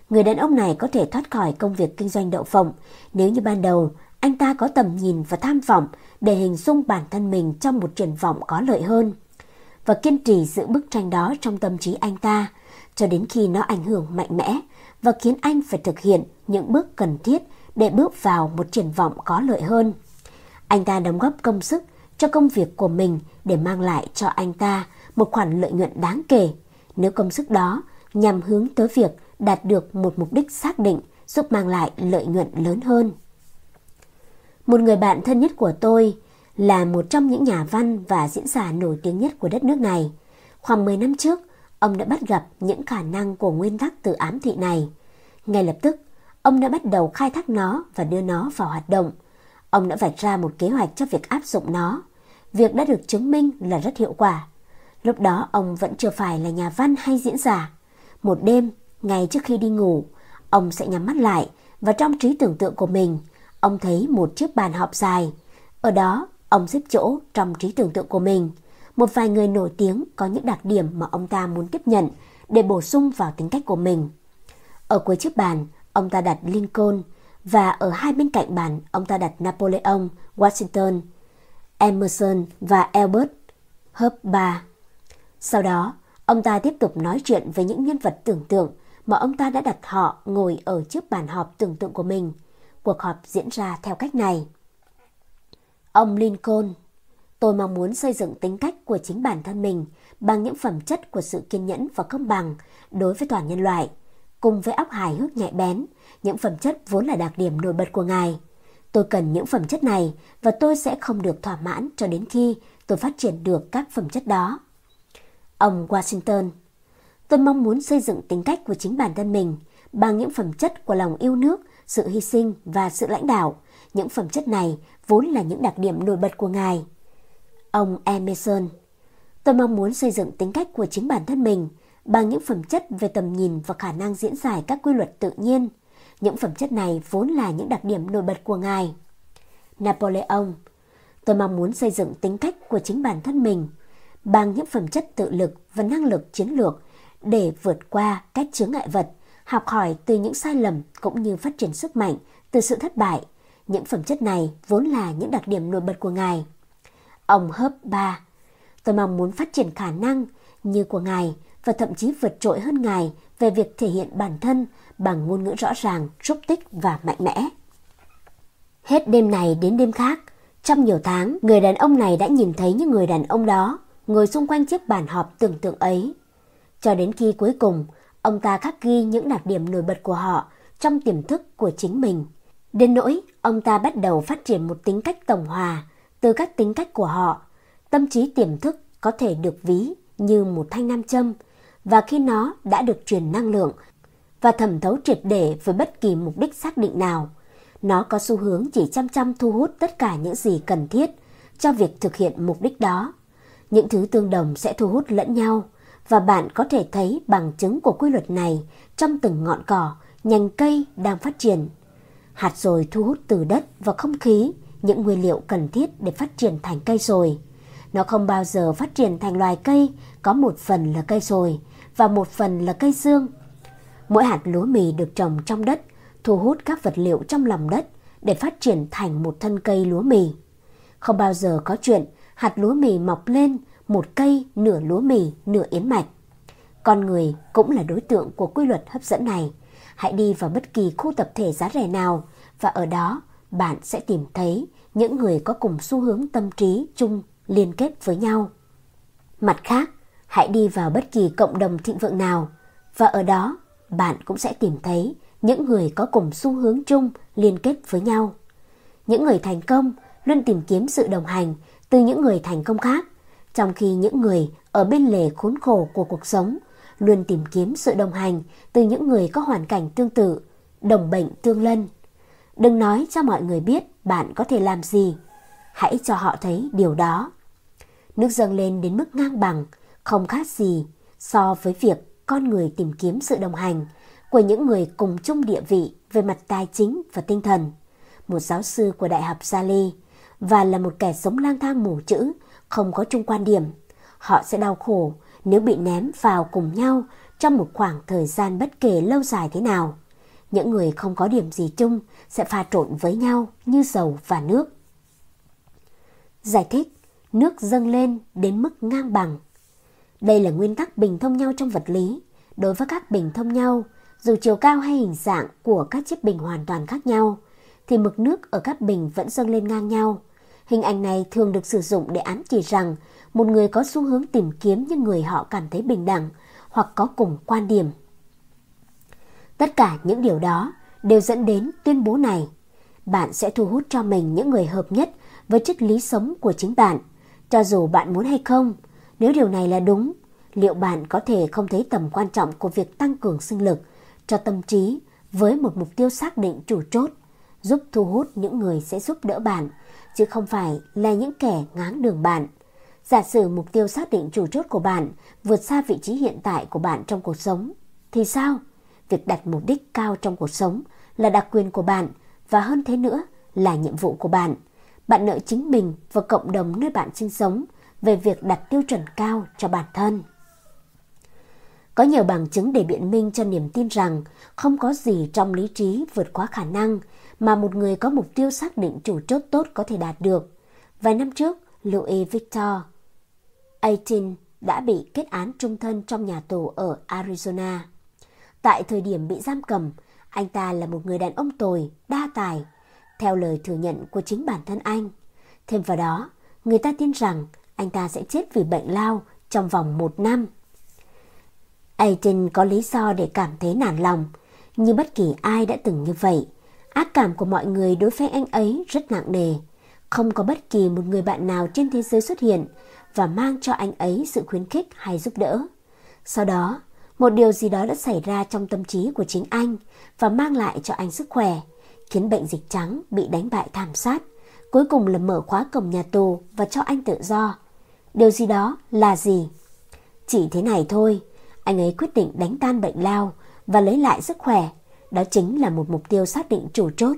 Người đàn ông này có thể thoát khỏi công việc kinh doanh đậu phộng nếu như ban đầu anh ta có tầm nhìn và tham vọng để hình dung bản thân mình trong một triển vọng có lợi hơn và kiên trì giữ bức tranh đó trong tâm trí anh ta, cho đến khi nó ảnh hưởng mạnh mẽ và khiến anh phải thực hiện những bước cần thiết để bước vào một triển vọng có lợi hơn. Anh ta đóng góp công sức cho công việc của mình để mang lại cho anh ta một khoản lợi nhuận đáng kể. Nếu công sức đó nhằm hướng tới việc đạt được một mục đích xác định giúp mang lại lợi nhuận lớn hơn. Một người bạn thân nhất của tôi là một trong những nhà văn và diễn giả nổi tiếng nhất của đất nước này. Khoảng 10 năm trước, ông đã bắt gặp những khả năng của nguyên tắc tự ám thị này. Ngay lập tức, ông đã bắt đầu khai thác nó và đưa nó vào hoạt động. Ông đã vạch ra một kế hoạch cho việc áp dụng nó. Việc đã được chứng minh là rất hiệu quả. Lúc đó ông vẫn chưa phải là nhà văn hay diễn giả. Một đêm, ngay trước khi đi ngủ, ông sẽ nhắm mắt lại và trong trí tưởng tượng của mình, ông thấy một chiếc bàn họp dài. Ở đó, ông xếp chỗ trong trí tưởng tượng của mình. Một vài người nổi tiếng có những đặc điểm mà ông ta muốn tiếp nhận để bổ sung vào tính cách của mình. Ở cuối chiếc bàn, ông ta đặt Lincoln và ở hai bên cạnh bàn, ông ta đặt Napoleon, Washington, Emerson và Albert Hubba. Sau đó, ông ta tiếp tục nói chuyện với những nhân vật tưởng tượng mà ông ta đã đặt họ ngồi ở trước bàn họp tưởng tượng của mình. Cuộc họp diễn ra theo cách này. Ông Lincoln, tôi mong muốn xây dựng tính cách của chính bản thân mình bằng những phẩm chất của sự kiên nhẫn và công bằng đối với toàn nhân loại, cùng với óc hài hước nhạy bén, những phẩm chất vốn là đặc điểm nổi bật của ngài. Tôi cần những phẩm chất này và tôi sẽ không được thỏa mãn cho đến khi tôi phát triển được các phẩm chất đó. Ông Washington, tôi mong muốn xây dựng tính cách của chính bản thân mình bằng những phẩm chất của lòng yêu nước, sự hy sinh và sự lãnh đạo, những phẩm chất này vốn là những đặc điểm nổi bật của Ngài. Ông Emerson Tôi mong muốn xây dựng tính cách của chính bản thân mình bằng những phẩm chất về tầm nhìn và khả năng diễn giải các quy luật tự nhiên. Những phẩm chất này vốn là những đặc điểm nổi bật của Ngài. Napoleon Tôi mong muốn xây dựng tính cách của chính bản thân mình bằng những phẩm chất tự lực và năng lực chiến lược để vượt qua các chướng ngại vật, học hỏi từ những sai lầm cũng như phát triển sức mạnh từ sự thất bại. Những phẩm chất này vốn là những đặc điểm nổi bật của Ngài. Ông Hớp ba Tôi mong muốn phát triển khả năng như của Ngài và thậm chí vượt trội hơn Ngài về việc thể hiện bản thân bằng ngôn ngữ rõ ràng, xúc tích và mạnh mẽ. Hết đêm này đến đêm khác, trong nhiều tháng, người đàn ông này đã nhìn thấy những người đàn ông đó ngồi xung quanh chiếc bàn họp tưởng tượng ấy. Cho đến khi cuối cùng, ông ta khắc ghi những đặc điểm nổi bật của họ trong tiềm thức của chính mình. Đến nỗi, ông ta bắt đầu phát triển một tính cách tổng hòa từ các tính cách của họ. Tâm trí tiềm thức có thể được ví như một thanh nam châm và khi nó đã được truyền năng lượng và thẩm thấu triệt để với bất kỳ mục đích xác định nào, nó có xu hướng chỉ chăm chăm thu hút tất cả những gì cần thiết cho việc thực hiện mục đích đó. Những thứ tương đồng sẽ thu hút lẫn nhau và bạn có thể thấy bằng chứng của quy luật này trong từng ngọn cỏ, nhành cây đang phát triển. Hạt rồi thu hút từ đất và không khí những nguyên liệu cần thiết để phát triển thành cây rồi. Nó không bao giờ phát triển thành loài cây có một phần là cây rồi và một phần là cây xương. Mỗi hạt lúa mì được trồng trong đất thu hút các vật liệu trong lòng đất để phát triển thành một thân cây lúa mì. Không bao giờ có chuyện hạt lúa mì mọc lên một cây nửa lúa mì nửa yến mạch. Con người cũng là đối tượng của quy luật hấp dẫn này. Hãy đi vào bất kỳ khu tập thể giá rẻ nào và ở đó bạn sẽ tìm thấy những người có cùng xu hướng tâm trí chung liên kết với nhau. Mặt khác, hãy đi vào bất kỳ cộng đồng thịnh vượng nào và ở đó bạn cũng sẽ tìm thấy những người có cùng xu hướng chung liên kết với nhau. Những người thành công luôn tìm kiếm sự đồng hành từ những người thành công khác, trong khi những người ở bên lề khốn khổ của cuộc sống luôn tìm kiếm sự đồng hành từ những người có hoàn cảnh tương tự, đồng bệnh tương lân. Đừng nói cho mọi người biết bạn có thể làm gì, hãy cho họ thấy điều đó. Nước dâng lên đến mức ngang bằng, không khác gì so với việc con người tìm kiếm sự đồng hành của những người cùng chung địa vị về mặt tài chính và tinh thần. Một giáo sư của Đại học Sali và là một kẻ sống lang thang mù chữ, không có chung quan điểm. Họ sẽ đau khổ nếu bị ném vào cùng nhau trong một khoảng thời gian bất kể lâu dài thế nào. Những người không có điểm gì chung sẽ pha trộn với nhau như dầu và nước. Giải thích, nước dâng lên đến mức ngang bằng. Đây là nguyên tắc bình thông nhau trong vật lý. Đối với các bình thông nhau, dù chiều cao hay hình dạng của các chiếc bình hoàn toàn khác nhau, thì mực nước ở các bình vẫn dâng lên ngang nhau. Hình ảnh này thường được sử dụng để ám chỉ rằng một người có xu hướng tìm kiếm những người họ cảm thấy bình đẳng hoặc có cùng quan điểm. Tất cả những điều đó đều dẫn đến tuyên bố này. Bạn sẽ thu hút cho mình những người hợp nhất với triết lý sống của chính bạn, cho dù bạn muốn hay không. Nếu điều này là đúng, liệu bạn có thể không thấy tầm quan trọng của việc tăng cường sinh lực cho tâm trí với một mục tiêu xác định chủ chốt, giúp thu hút những người sẽ giúp đỡ bạn, chứ không phải là những kẻ ngáng đường bạn. Giả sử mục tiêu xác định chủ chốt của bạn vượt xa vị trí hiện tại của bạn trong cuộc sống, thì sao? Việc đặt mục đích cao trong cuộc sống là đặc quyền của bạn và hơn thế nữa là nhiệm vụ của bạn. Bạn nợ chính mình và cộng đồng nơi bạn sinh sống về việc đặt tiêu chuẩn cao cho bản thân. Có nhiều bằng chứng để biện minh cho niềm tin rằng không có gì trong lý trí vượt quá khả năng mà một người có mục tiêu xác định chủ chốt tốt có thể đạt được. Vài năm trước, Louis Victor Aitin đã bị kết án trung thân trong nhà tù ở Arizona. Tại thời điểm bị giam cầm, anh ta là một người đàn ông tồi, đa tài, theo lời thừa nhận của chính bản thân anh. Thêm vào đó, người ta tin rằng anh ta sẽ chết vì bệnh lao trong vòng một năm. Aitin có lý do để cảm thấy nản lòng, như bất kỳ ai đã từng như vậy. Ác cảm của mọi người đối với anh ấy rất nặng nề. Không có bất kỳ một người bạn nào trên thế giới xuất hiện và mang cho anh ấy sự khuyến khích hay giúp đỡ. Sau đó, một điều gì đó đã xảy ra trong tâm trí của chính anh và mang lại cho anh sức khỏe. khiến bệnh dịch trắng bị đánh bại thảm sát, cuối cùng là mở khóa cổng nhà tù và cho anh tự do. Điều gì đó là gì? Chỉ thế này thôi, anh ấy quyết định đánh tan bệnh lao và lấy lại sức khỏe. Đó chính là một mục tiêu xác định chủ chốt.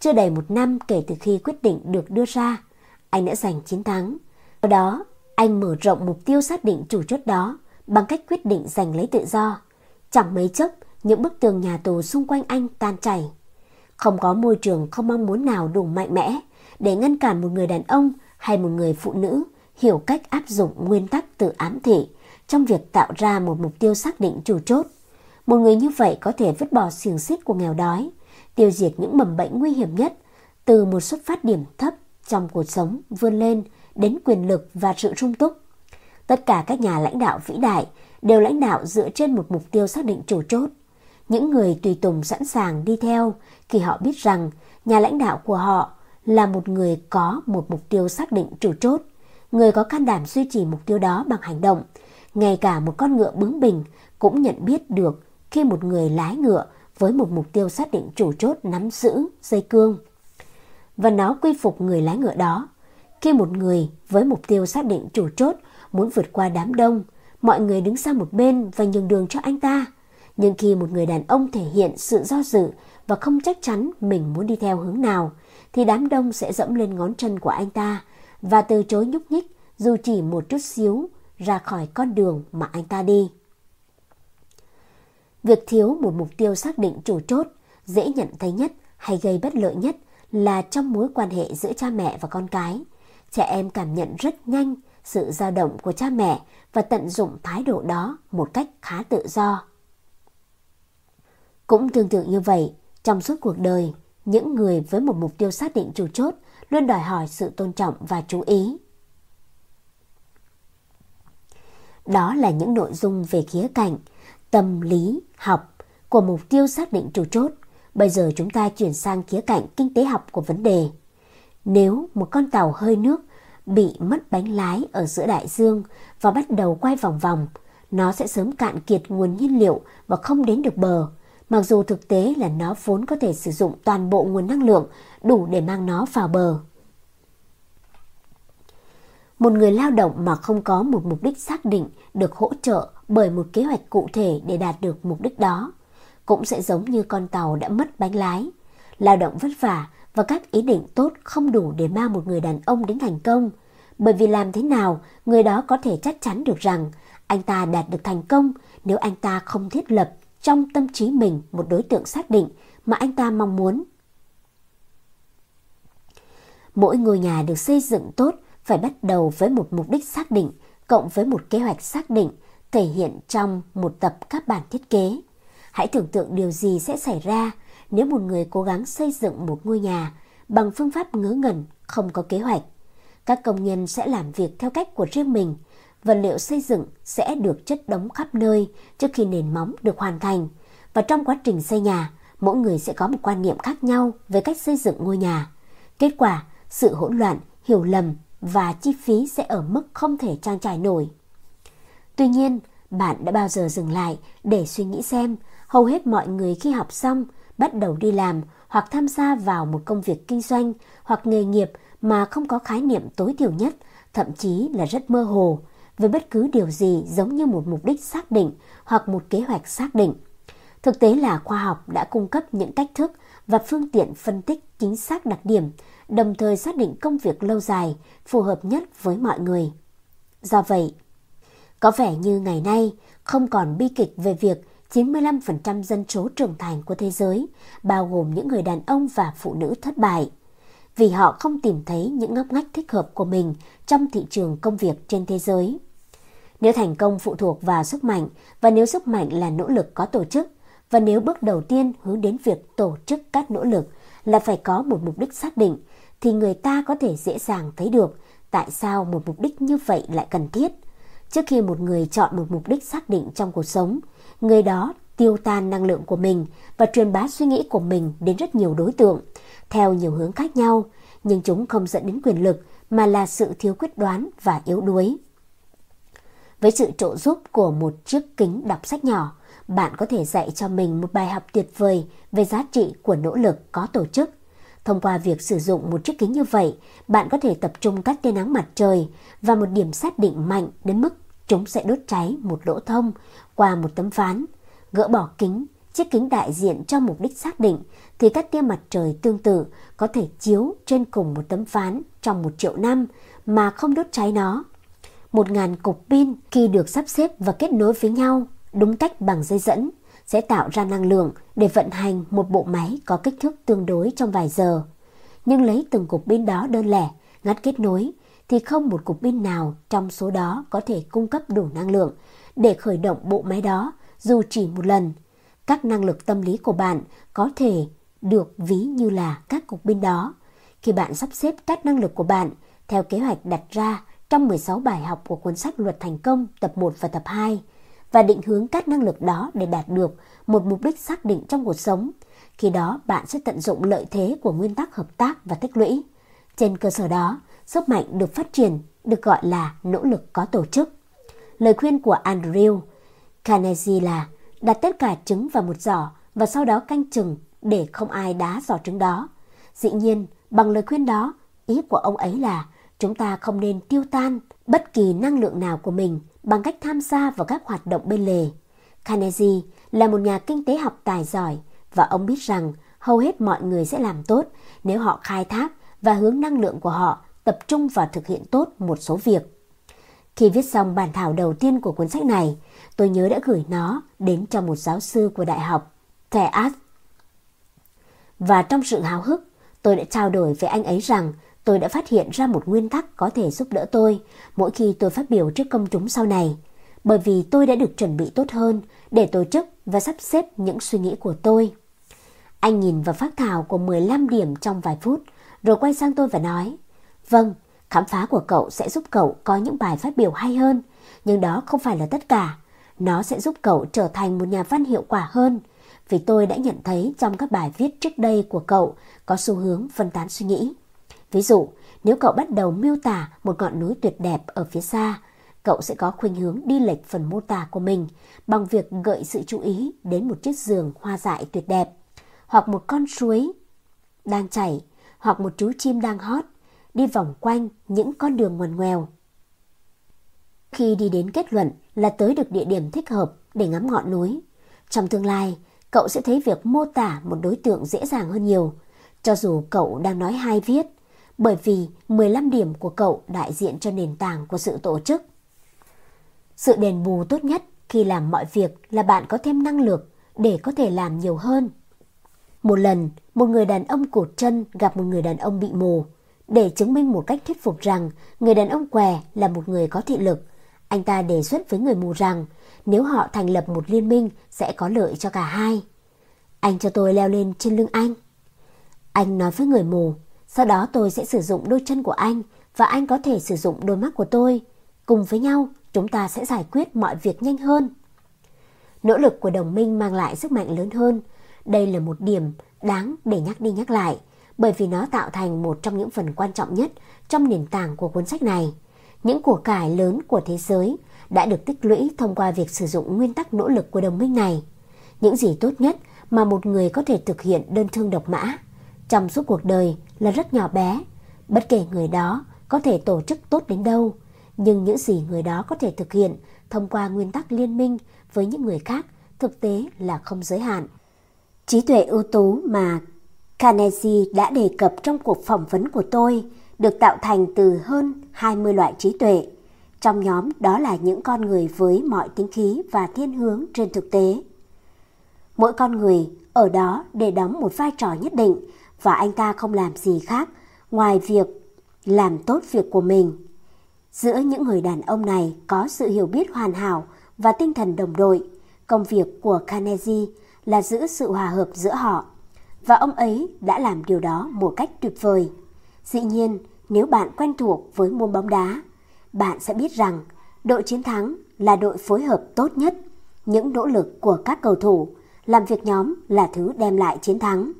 Chưa đầy một năm kể từ khi quyết định được đưa ra, anh đã giành chiến thắng. Sau đó, anh mở rộng mục tiêu xác định chủ chốt đó bằng cách quyết định giành lấy tự do. Chẳng mấy chốc, những bức tường nhà tù xung quanh anh tan chảy. Không có môi trường không mong muốn nào đủ mạnh mẽ để ngăn cản một người đàn ông hay một người phụ nữ hiểu cách áp dụng nguyên tắc tự ám thị trong việc tạo ra một mục tiêu xác định chủ chốt. Một người như vậy có thể vứt bỏ xiềng xích của nghèo đói, tiêu diệt những mầm bệnh nguy hiểm nhất từ một xuất phát điểm thấp trong cuộc sống vươn lên đến quyền lực và sự sung túc. Tất cả các nhà lãnh đạo vĩ đại đều lãnh đạo dựa trên một mục tiêu xác định chủ chốt. Những người tùy tùng sẵn sàng đi theo khi họ biết rằng nhà lãnh đạo của họ là một người có một mục tiêu xác định chủ chốt, người có can đảm duy trì mục tiêu đó bằng hành động. Ngay cả một con ngựa bướng bỉnh cũng nhận biết được khi một người lái ngựa với một mục tiêu xác định chủ chốt nắm giữ dây cương. Và nó quy phục người lái ngựa đó. Khi một người với mục tiêu xác định chủ chốt muốn vượt qua đám đông, mọi người đứng sang một bên và nhường đường cho anh ta. Nhưng khi một người đàn ông thể hiện sự do dự và không chắc chắn mình muốn đi theo hướng nào, thì đám đông sẽ dẫm lên ngón chân của anh ta và từ chối nhúc nhích dù chỉ một chút xíu ra khỏi con đường mà anh ta đi. Việc thiếu một mục tiêu xác định chủ chốt, dễ nhận thấy nhất hay gây bất lợi nhất là trong mối quan hệ giữa cha mẹ và con cái. Trẻ em cảm nhận rất nhanh sự dao động của cha mẹ và tận dụng thái độ đó một cách khá tự do. Cũng tương tự như vậy, trong suốt cuộc đời, những người với một mục tiêu xác định chủ chốt luôn đòi hỏi sự tôn trọng và chú ý. Đó là những nội dung về khía cạnh tâm lý học của mục tiêu xác định chủ chốt. Bây giờ chúng ta chuyển sang khía cạnh kinh tế học của vấn đề. Nếu một con tàu hơi nước bị mất bánh lái ở giữa đại dương và bắt đầu quay vòng vòng, nó sẽ sớm cạn kiệt nguồn nhiên liệu và không đến được bờ. Mặc dù thực tế là nó vốn có thể sử dụng toàn bộ nguồn năng lượng đủ để mang nó vào bờ. Một người lao động mà không có một mục đích xác định được hỗ trợ bởi một kế hoạch cụ thể để đạt được mục đích đó, cũng sẽ giống như con tàu đã mất bánh lái. Lao động vất vả và các ý định tốt không đủ để mang một người đàn ông đến thành công, bởi vì làm thế nào người đó có thể chắc chắn được rằng anh ta đạt được thành công nếu anh ta không thiết lập trong tâm trí mình một đối tượng xác định mà anh ta mong muốn. Mỗi ngôi nhà được xây dựng tốt phải bắt đầu với một mục đích xác định cộng với một kế hoạch xác định thể hiện trong một tập các bản thiết kế. Hãy tưởng tượng điều gì sẽ xảy ra nếu một người cố gắng xây dựng một ngôi nhà bằng phương pháp ngớ ngẩn, không có kế hoạch. Các công nhân sẽ làm việc theo cách của riêng mình. Vật liệu xây dựng sẽ được chất đống khắp nơi trước khi nền móng được hoàn thành. Và trong quá trình xây nhà, mỗi người sẽ có một quan niệm khác nhau về cách xây dựng ngôi nhà. Kết quả, sự hỗn loạn, hiểu lầm và chi phí sẽ ở mức không thể trang trải nổi. Tuy nhiên, bạn đã bao giờ dừng lại để suy nghĩ xem hầu hết mọi người khi học xong bắt đầu đi làm hoặc tham gia vào một công việc kinh doanh hoặc nghề nghiệp mà không có khái niệm tối thiểu nhất, thậm chí là rất mơ hồ về bất cứ điều gì giống như một mục đích xác định hoặc một kế hoạch xác định. Thực tế là khoa học đã cung cấp những cách thức và phương tiện phân tích chính xác đặc điểm, đồng thời xác định công việc lâu dài phù hợp nhất với mọi người. Do vậy, có vẻ như ngày nay không còn bi kịch về việc 95% dân số trưởng thành của thế giới, bao gồm những người đàn ông và phụ nữ thất bại, vì họ không tìm thấy những ngóc ngách thích hợp của mình trong thị trường công việc trên thế giới. Nếu thành công phụ thuộc vào sức mạnh và nếu sức mạnh là nỗ lực có tổ chức và nếu bước đầu tiên hướng đến việc tổ chức các nỗ lực là phải có một mục đích xác định thì người ta có thể dễ dàng thấy được tại sao một mục đích như vậy lại cần thiết. Trước khi một người chọn một mục đích xác định trong cuộc sống, người đó tiêu tan năng lượng của mình và truyền bá suy nghĩ của mình đến rất nhiều đối tượng, theo nhiều hướng khác nhau, nhưng chúng không dẫn đến quyền lực mà là sự thiếu quyết đoán và yếu đuối. Với sự trợ giúp của một chiếc kính đọc sách nhỏ, bạn có thể dạy cho mình một bài học tuyệt vời về giá trị của nỗ lực có tổ chức. Thông qua việc sử dụng một chiếc kính như vậy, bạn có thể tập trung các tia nắng mặt trời và một điểm xác định mạnh đến mức chúng sẽ đốt cháy một lỗ thông qua một tấm ván. Gỡ bỏ kính, chiếc kính đại diện cho mục đích xác định thì các tia mặt trời tương tự có thể chiếu trên cùng một tấm ván trong một triệu năm mà không đốt cháy nó. Một ngàn cục pin khi được sắp xếp và kết nối với nhau đúng cách bằng dây dẫn sẽ tạo ra năng lượng để vận hành một bộ máy có kích thước tương đối trong vài giờ. Nhưng lấy từng cục pin đó đơn lẻ, ngắt kết nối, thì không một cục pin nào trong số đó có thể cung cấp đủ năng lượng để khởi động bộ máy đó dù chỉ một lần. Các năng lực tâm lý của bạn có thể được ví như là các cục pin đó. Khi bạn sắp xếp các năng lực của bạn theo kế hoạch đặt ra trong 16 bài học của cuốn sách Luật Thành Công tập 1 và tập 2 và định hướng các năng lực đó để đạt được một mục đích xác định trong cuộc sống. Khi đó bạn sẽ tận dụng lợi thế của nguyên tắc hợp tác và tích lũy. Trên cơ sở đó, sức mạnh được phát triển được gọi là nỗ lực có tổ chức. Lời khuyên của Andrew Carnegie là đặt tất cả trứng vào một giỏ và sau đó canh chừng để không ai đá giỏ trứng đó. Dĩ nhiên, bằng lời khuyên đó, ý của ông ấy là chúng ta không nên tiêu tan bất kỳ năng lượng nào của mình bằng cách tham gia vào các hoạt động bên lề. Carnegie là một nhà kinh tế học tài giỏi và ông biết rằng hầu hết mọi người sẽ làm tốt nếu họ khai thác và hướng năng lượng của họ tập trung vào thực hiện tốt một số việc. Khi viết xong bản thảo đầu tiên của cuốn sách này, tôi nhớ đã gửi nó đến cho một giáo sư của đại học, Theat. Và trong sự háo hức, tôi đã trao đổi với anh ấy rằng tôi đã phát hiện ra một nguyên tắc có thể giúp đỡ tôi mỗi khi tôi phát biểu trước công chúng sau này, bởi vì tôi đã được chuẩn bị tốt hơn để tổ chức và sắp xếp những suy nghĩ của tôi. Anh nhìn vào phát thảo của 15 điểm trong vài phút, rồi quay sang tôi và nói, Vâng, khám phá của cậu sẽ giúp cậu có những bài phát biểu hay hơn, nhưng đó không phải là tất cả. Nó sẽ giúp cậu trở thành một nhà văn hiệu quả hơn, vì tôi đã nhận thấy trong các bài viết trước đây của cậu có xu hướng phân tán suy nghĩ. Ví dụ, nếu cậu bắt đầu miêu tả một ngọn núi tuyệt đẹp ở phía xa, cậu sẽ có khuynh hướng đi lệch phần mô tả của mình bằng việc gợi sự chú ý đến một chiếc giường hoa dại tuyệt đẹp, hoặc một con suối đang chảy, hoặc một chú chim đang hót, đi vòng quanh những con đường ngoằn ngoèo. Khi đi đến kết luận là tới được địa điểm thích hợp để ngắm ngọn núi, trong tương lai, cậu sẽ thấy việc mô tả một đối tượng dễ dàng hơn nhiều, cho dù cậu đang nói hay viết, bởi vì 15 điểm của cậu đại diện cho nền tảng của sự tổ chức. Sự đền bù tốt nhất khi làm mọi việc là bạn có thêm năng lực để có thể làm nhiều hơn. Một lần, một người đàn ông cột chân gặp một người đàn ông bị mù. Để chứng minh một cách thuyết phục rằng người đàn ông què là một người có thị lực, anh ta đề xuất với người mù rằng nếu họ thành lập một liên minh sẽ có lợi cho cả hai. Anh cho tôi leo lên trên lưng anh. Anh nói với người mù, sau đó tôi sẽ sử dụng đôi chân của anh và anh có thể sử dụng đôi mắt của tôi. Cùng với nhau, chúng ta sẽ giải quyết mọi việc nhanh hơn. Nỗ lực của đồng minh mang lại sức mạnh lớn hơn. Đây là một điểm đáng để nhắc đi nhắc lại, bởi vì nó tạo thành một trong những phần quan trọng nhất trong nền tảng của cuốn sách này. Những của cải lớn của thế giới đã được tích lũy thông qua việc sử dụng nguyên tắc nỗ lực của đồng minh này. Những gì tốt nhất mà một người có thể thực hiện đơn thương độc mã trong suốt cuộc đời là rất nhỏ bé. Bất kể người đó có thể tổ chức tốt đến đâu, nhưng những gì người đó có thể thực hiện thông qua nguyên tắc liên minh với những người khác thực tế là không giới hạn. Trí tuệ ưu tú mà Carnegie đã đề cập trong cuộc phỏng vấn của tôi được tạo thành từ hơn 20 loại trí tuệ. Trong nhóm đó là những con người với mọi tính khí và thiên hướng trên thực tế. Mỗi con người ở đó để đóng một vai trò nhất định và anh ta không làm gì khác ngoài việc làm tốt việc của mình. Giữa những người đàn ông này có sự hiểu biết hoàn hảo và tinh thần đồng đội. Công việc của Carnegie là giữ sự hòa hợp giữa họ và ông ấy đã làm điều đó một cách tuyệt vời. Dĩ nhiên, nếu bạn quen thuộc với môn bóng đá, bạn sẽ biết rằng đội chiến thắng là đội phối hợp tốt nhất. Những nỗ lực của các cầu thủ làm việc nhóm là thứ đem lại chiến thắng.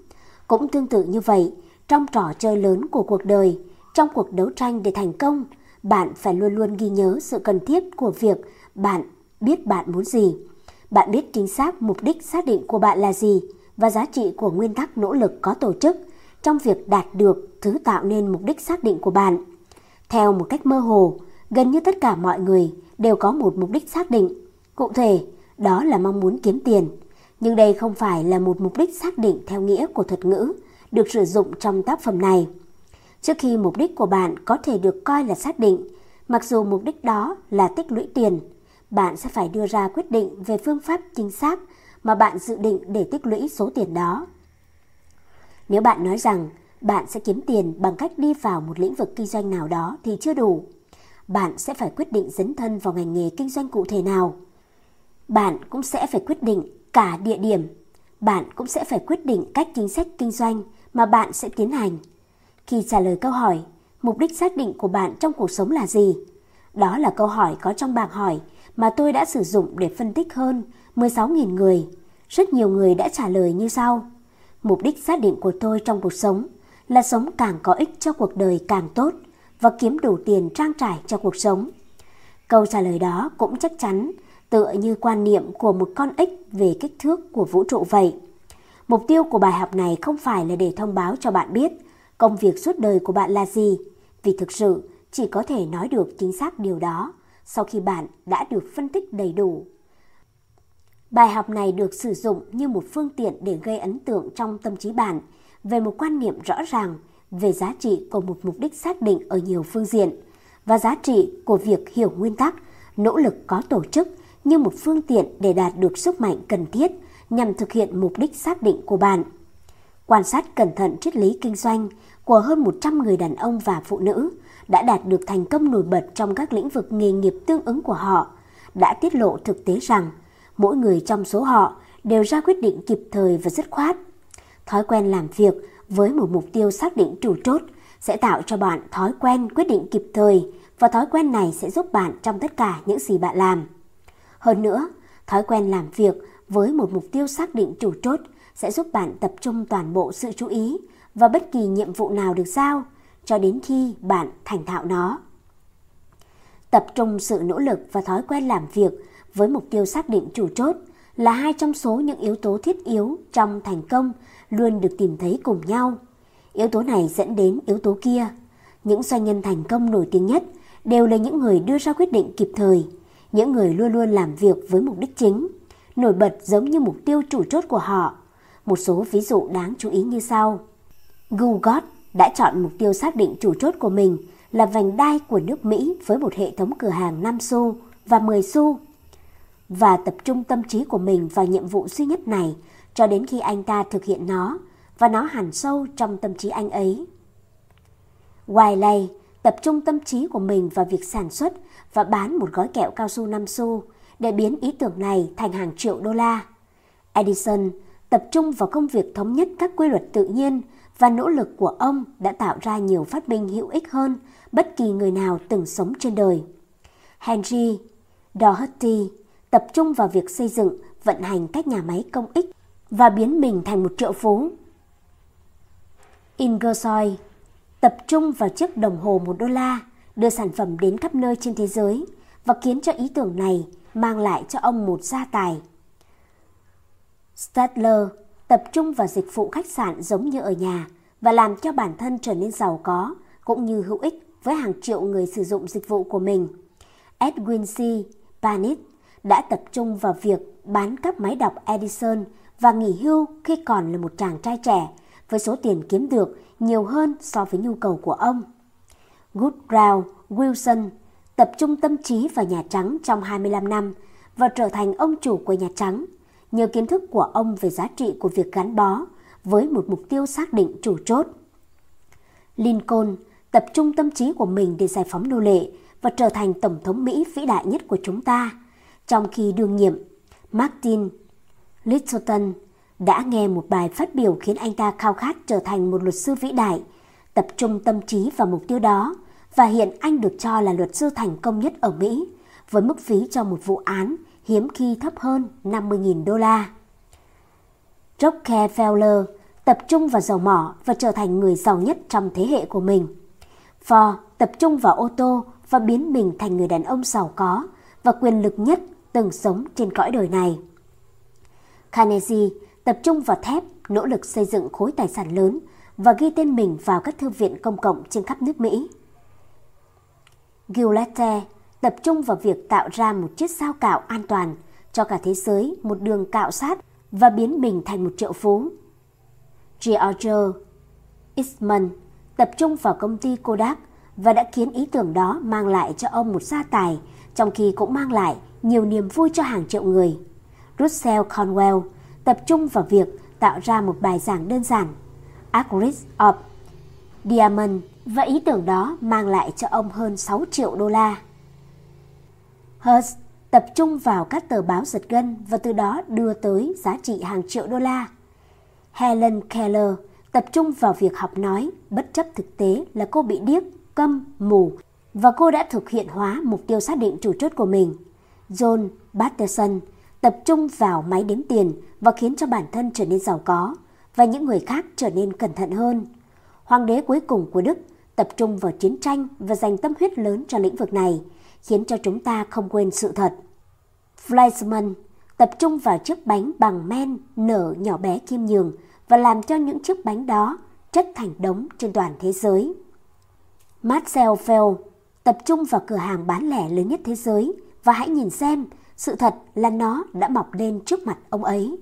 Cũng tương tự như vậy, trong trò chơi lớn của cuộc đời, trong cuộc đấu tranh để thành công, bạn phải luôn luôn ghi nhớ sự cần thiết của việc bạn biết bạn muốn gì. Bạn biết chính xác mục đích xác định của bạn là gì và giá trị của nguyên tắc nỗ lực có tổ chức trong việc đạt được thứ tạo nên mục đích xác định của bạn. Theo một cách mơ hồ, gần như tất cả mọi người đều có một mục đích xác định. Cụ thể, đó là mong muốn kiếm tiền. Nhưng đây không phải là một mục đích xác định theo nghĩa của thuật ngữ được sử dụng trong tác phẩm này. Trước khi mục đích của bạn có thể được coi là xác định, mặc dù mục đích đó là tích lũy tiền, bạn sẽ phải đưa ra quyết định về phương pháp chính xác mà bạn dự định để tích lũy số tiền đó. Nếu bạn nói rằng bạn sẽ kiếm tiền bằng cách đi vào một lĩnh vực kinh doanh nào đó thì chưa đủ. Bạn sẽ phải quyết định dấn thân vào ngành nghề kinh doanh cụ thể nào. Bạn cũng sẽ phải quyết định cả địa điểm. Bạn cũng sẽ phải quyết định cách chính sách kinh doanh mà bạn sẽ tiến hành. Khi trả lời câu hỏi, mục đích xác định của bạn trong cuộc sống là gì? Đó là câu hỏi có trong bảng hỏi mà tôi đã sử dụng để phân tích hơn 16.000 người. Rất nhiều người đã trả lời như sau. Mục đích xác định của tôi trong cuộc sống là sống càng có ích cho cuộc đời càng tốt và kiếm đủ tiền trang trải cho cuộc sống. Câu trả lời đó cũng chắc chắn tựa như quan niệm của một con ếch về kích thước của vũ trụ vậy. Mục tiêu của bài học này không phải là để thông báo cho bạn biết công việc suốt đời của bạn là gì, vì thực sự chỉ có thể nói được chính xác điều đó sau khi bạn đã được phân tích đầy đủ. Bài học này được sử dụng như một phương tiện để gây ấn tượng trong tâm trí bạn về một quan niệm rõ ràng về giá trị của một mục đích xác định ở nhiều phương diện và giá trị của việc hiểu nguyên tắc, nỗ lực có tổ chức như một phương tiện để đạt được sức mạnh cần thiết nhằm thực hiện mục đích xác định của bạn. Quan sát cẩn thận triết lý kinh doanh của hơn 100 người đàn ông và phụ nữ đã đạt được thành công nổi bật trong các lĩnh vực nghề nghiệp tương ứng của họ, đã tiết lộ thực tế rằng mỗi người trong số họ đều ra quyết định kịp thời và dứt khoát. Thói quen làm việc với một mục tiêu xác định chủ chốt sẽ tạo cho bạn thói quen quyết định kịp thời và thói quen này sẽ giúp bạn trong tất cả những gì bạn làm. Hơn nữa, thói quen làm việc với một mục tiêu xác định chủ chốt sẽ giúp bạn tập trung toàn bộ sự chú ý vào bất kỳ nhiệm vụ nào được giao cho đến khi bạn thành thạo nó. Tập trung sự nỗ lực và thói quen làm việc với mục tiêu xác định chủ chốt là hai trong số những yếu tố thiết yếu trong thành công luôn được tìm thấy cùng nhau. Yếu tố này dẫn đến yếu tố kia. Những doanh nhân thành công nổi tiếng nhất đều là những người đưa ra quyết định kịp thời, những người luôn luôn làm việc với mục đích chính, nổi bật giống như mục tiêu chủ chốt của họ. Một số ví dụ đáng chú ý như sau. Google đã chọn mục tiêu xác định chủ chốt của mình là vành đai của nước Mỹ với một hệ thống cửa hàng 5 xu và 10 xu và tập trung tâm trí của mình vào nhiệm vụ duy nhất này cho đến khi anh ta thực hiện nó và nó hẳn sâu trong tâm trí anh ấy. Wiley tập trung tâm trí của mình vào việc sản xuất và bán một gói kẹo cao su 5 xu để biến ý tưởng này thành hàng triệu đô la. Edison tập trung vào công việc thống nhất các quy luật tự nhiên và nỗ lực của ông đã tạo ra nhiều phát minh hữu ích hơn bất kỳ người nào từng sống trên đời. Henry Doherty tập trung vào việc xây dựng, vận hành các nhà máy công ích và biến mình thành một triệu phú. Ingersoll tập trung vào chiếc đồng hồ một đô la, đưa sản phẩm đến khắp nơi trên thế giới và khiến cho ý tưởng này mang lại cho ông một gia tài. Stadler tập trung vào dịch vụ khách sạn giống như ở nhà và làm cho bản thân trở nên giàu có cũng như hữu ích với hàng triệu người sử dụng dịch vụ của mình. Edwin C. Panis đã tập trung vào việc bán các máy đọc Edison và nghỉ hưu khi còn là một chàng trai trẻ với số tiền kiếm được nhiều hơn so với nhu cầu của ông. Goodrow Wilson tập trung tâm trí vào Nhà Trắng trong 25 năm và trở thành ông chủ của Nhà Trắng nhờ kiến thức của ông về giá trị của việc gắn bó với một mục tiêu xác định chủ chốt. Lincoln tập trung tâm trí của mình để giải phóng nô lệ và trở thành Tổng thống Mỹ vĩ đại nhất của chúng ta. Trong khi đương nhiệm, Martin Littleton đã nghe một bài phát biểu khiến anh ta khao khát trở thành một luật sư vĩ đại, tập trung tâm trí vào mục tiêu đó và hiện anh được cho là luật sư thành công nhất ở Mỹ với mức phí cho một vụ án hiếm khi thấp hơn 50.000 đô la. Rockefeller tập trung vào dầu mỏ và trở thành người giàu nhất trong thế hệ của mình. Ford tập trung vào ô tô và biến mình thành người đàn ông giàu có và quyền lực nhất từng sống trên cõi đời này. Carnegie tập trung vào thép, nỗ lực xây dựng khối tài sản lớn và ghi tên mình vào các thư viện công cộng trên khắp nước Mỹ. Gillette tập trung vào việc tạo ra một chiếc sao cạo an toàn cho cả thế giới một đường cạo sát và biến mình thành một triệu phú. George Eastman tập trung vào công ty Kodak và đã khiến ý tưởng đó mang lại cho ông một gia tài, trong khi cũng mang lại nhiều niềm vui cho hàng triệu người. Russell Conwell tập trung vào việc tạo ra một bài giảng đơn giản, Acrid of Diamond, và ý tưởng đó mang lại cho ông hơn 6 triệu đô la. Hearst tập trung vào các tờ báo giật gân và từ đó đưa tới giá trị hàng triệu đô la. Helen Keller tập trung vào việc học nói, bất chấp thực tế là cô bị điếc, câm, mù và cô đã thực hiện hóa mục tiêu xác định chủ chốt của mình. John Patterson tập trung vào máy đếm tiền và khiến cho bản thân trở nên giàu có và những người khác trở nên cẩn thận hơn. Hoàng đế cuối cùng của Đức tập trung vào chiến tranh và dành tâm huyết lớn cho lĩnh vực này, khiến cho chúng ta không quên sự thật. Fleischmann tập trung vào chiếc bánh bằng men nở nhỏ bé kim nhường và làm cho những chiếc bánh đó chất thành đống trên toàn thế giới. Marcel Fell tập trung vào cửa hàng bán lẻ lớn nhất thế giới và hãy nhìn xem sự thật là nó đã mọc lên trước mặt ông ấy.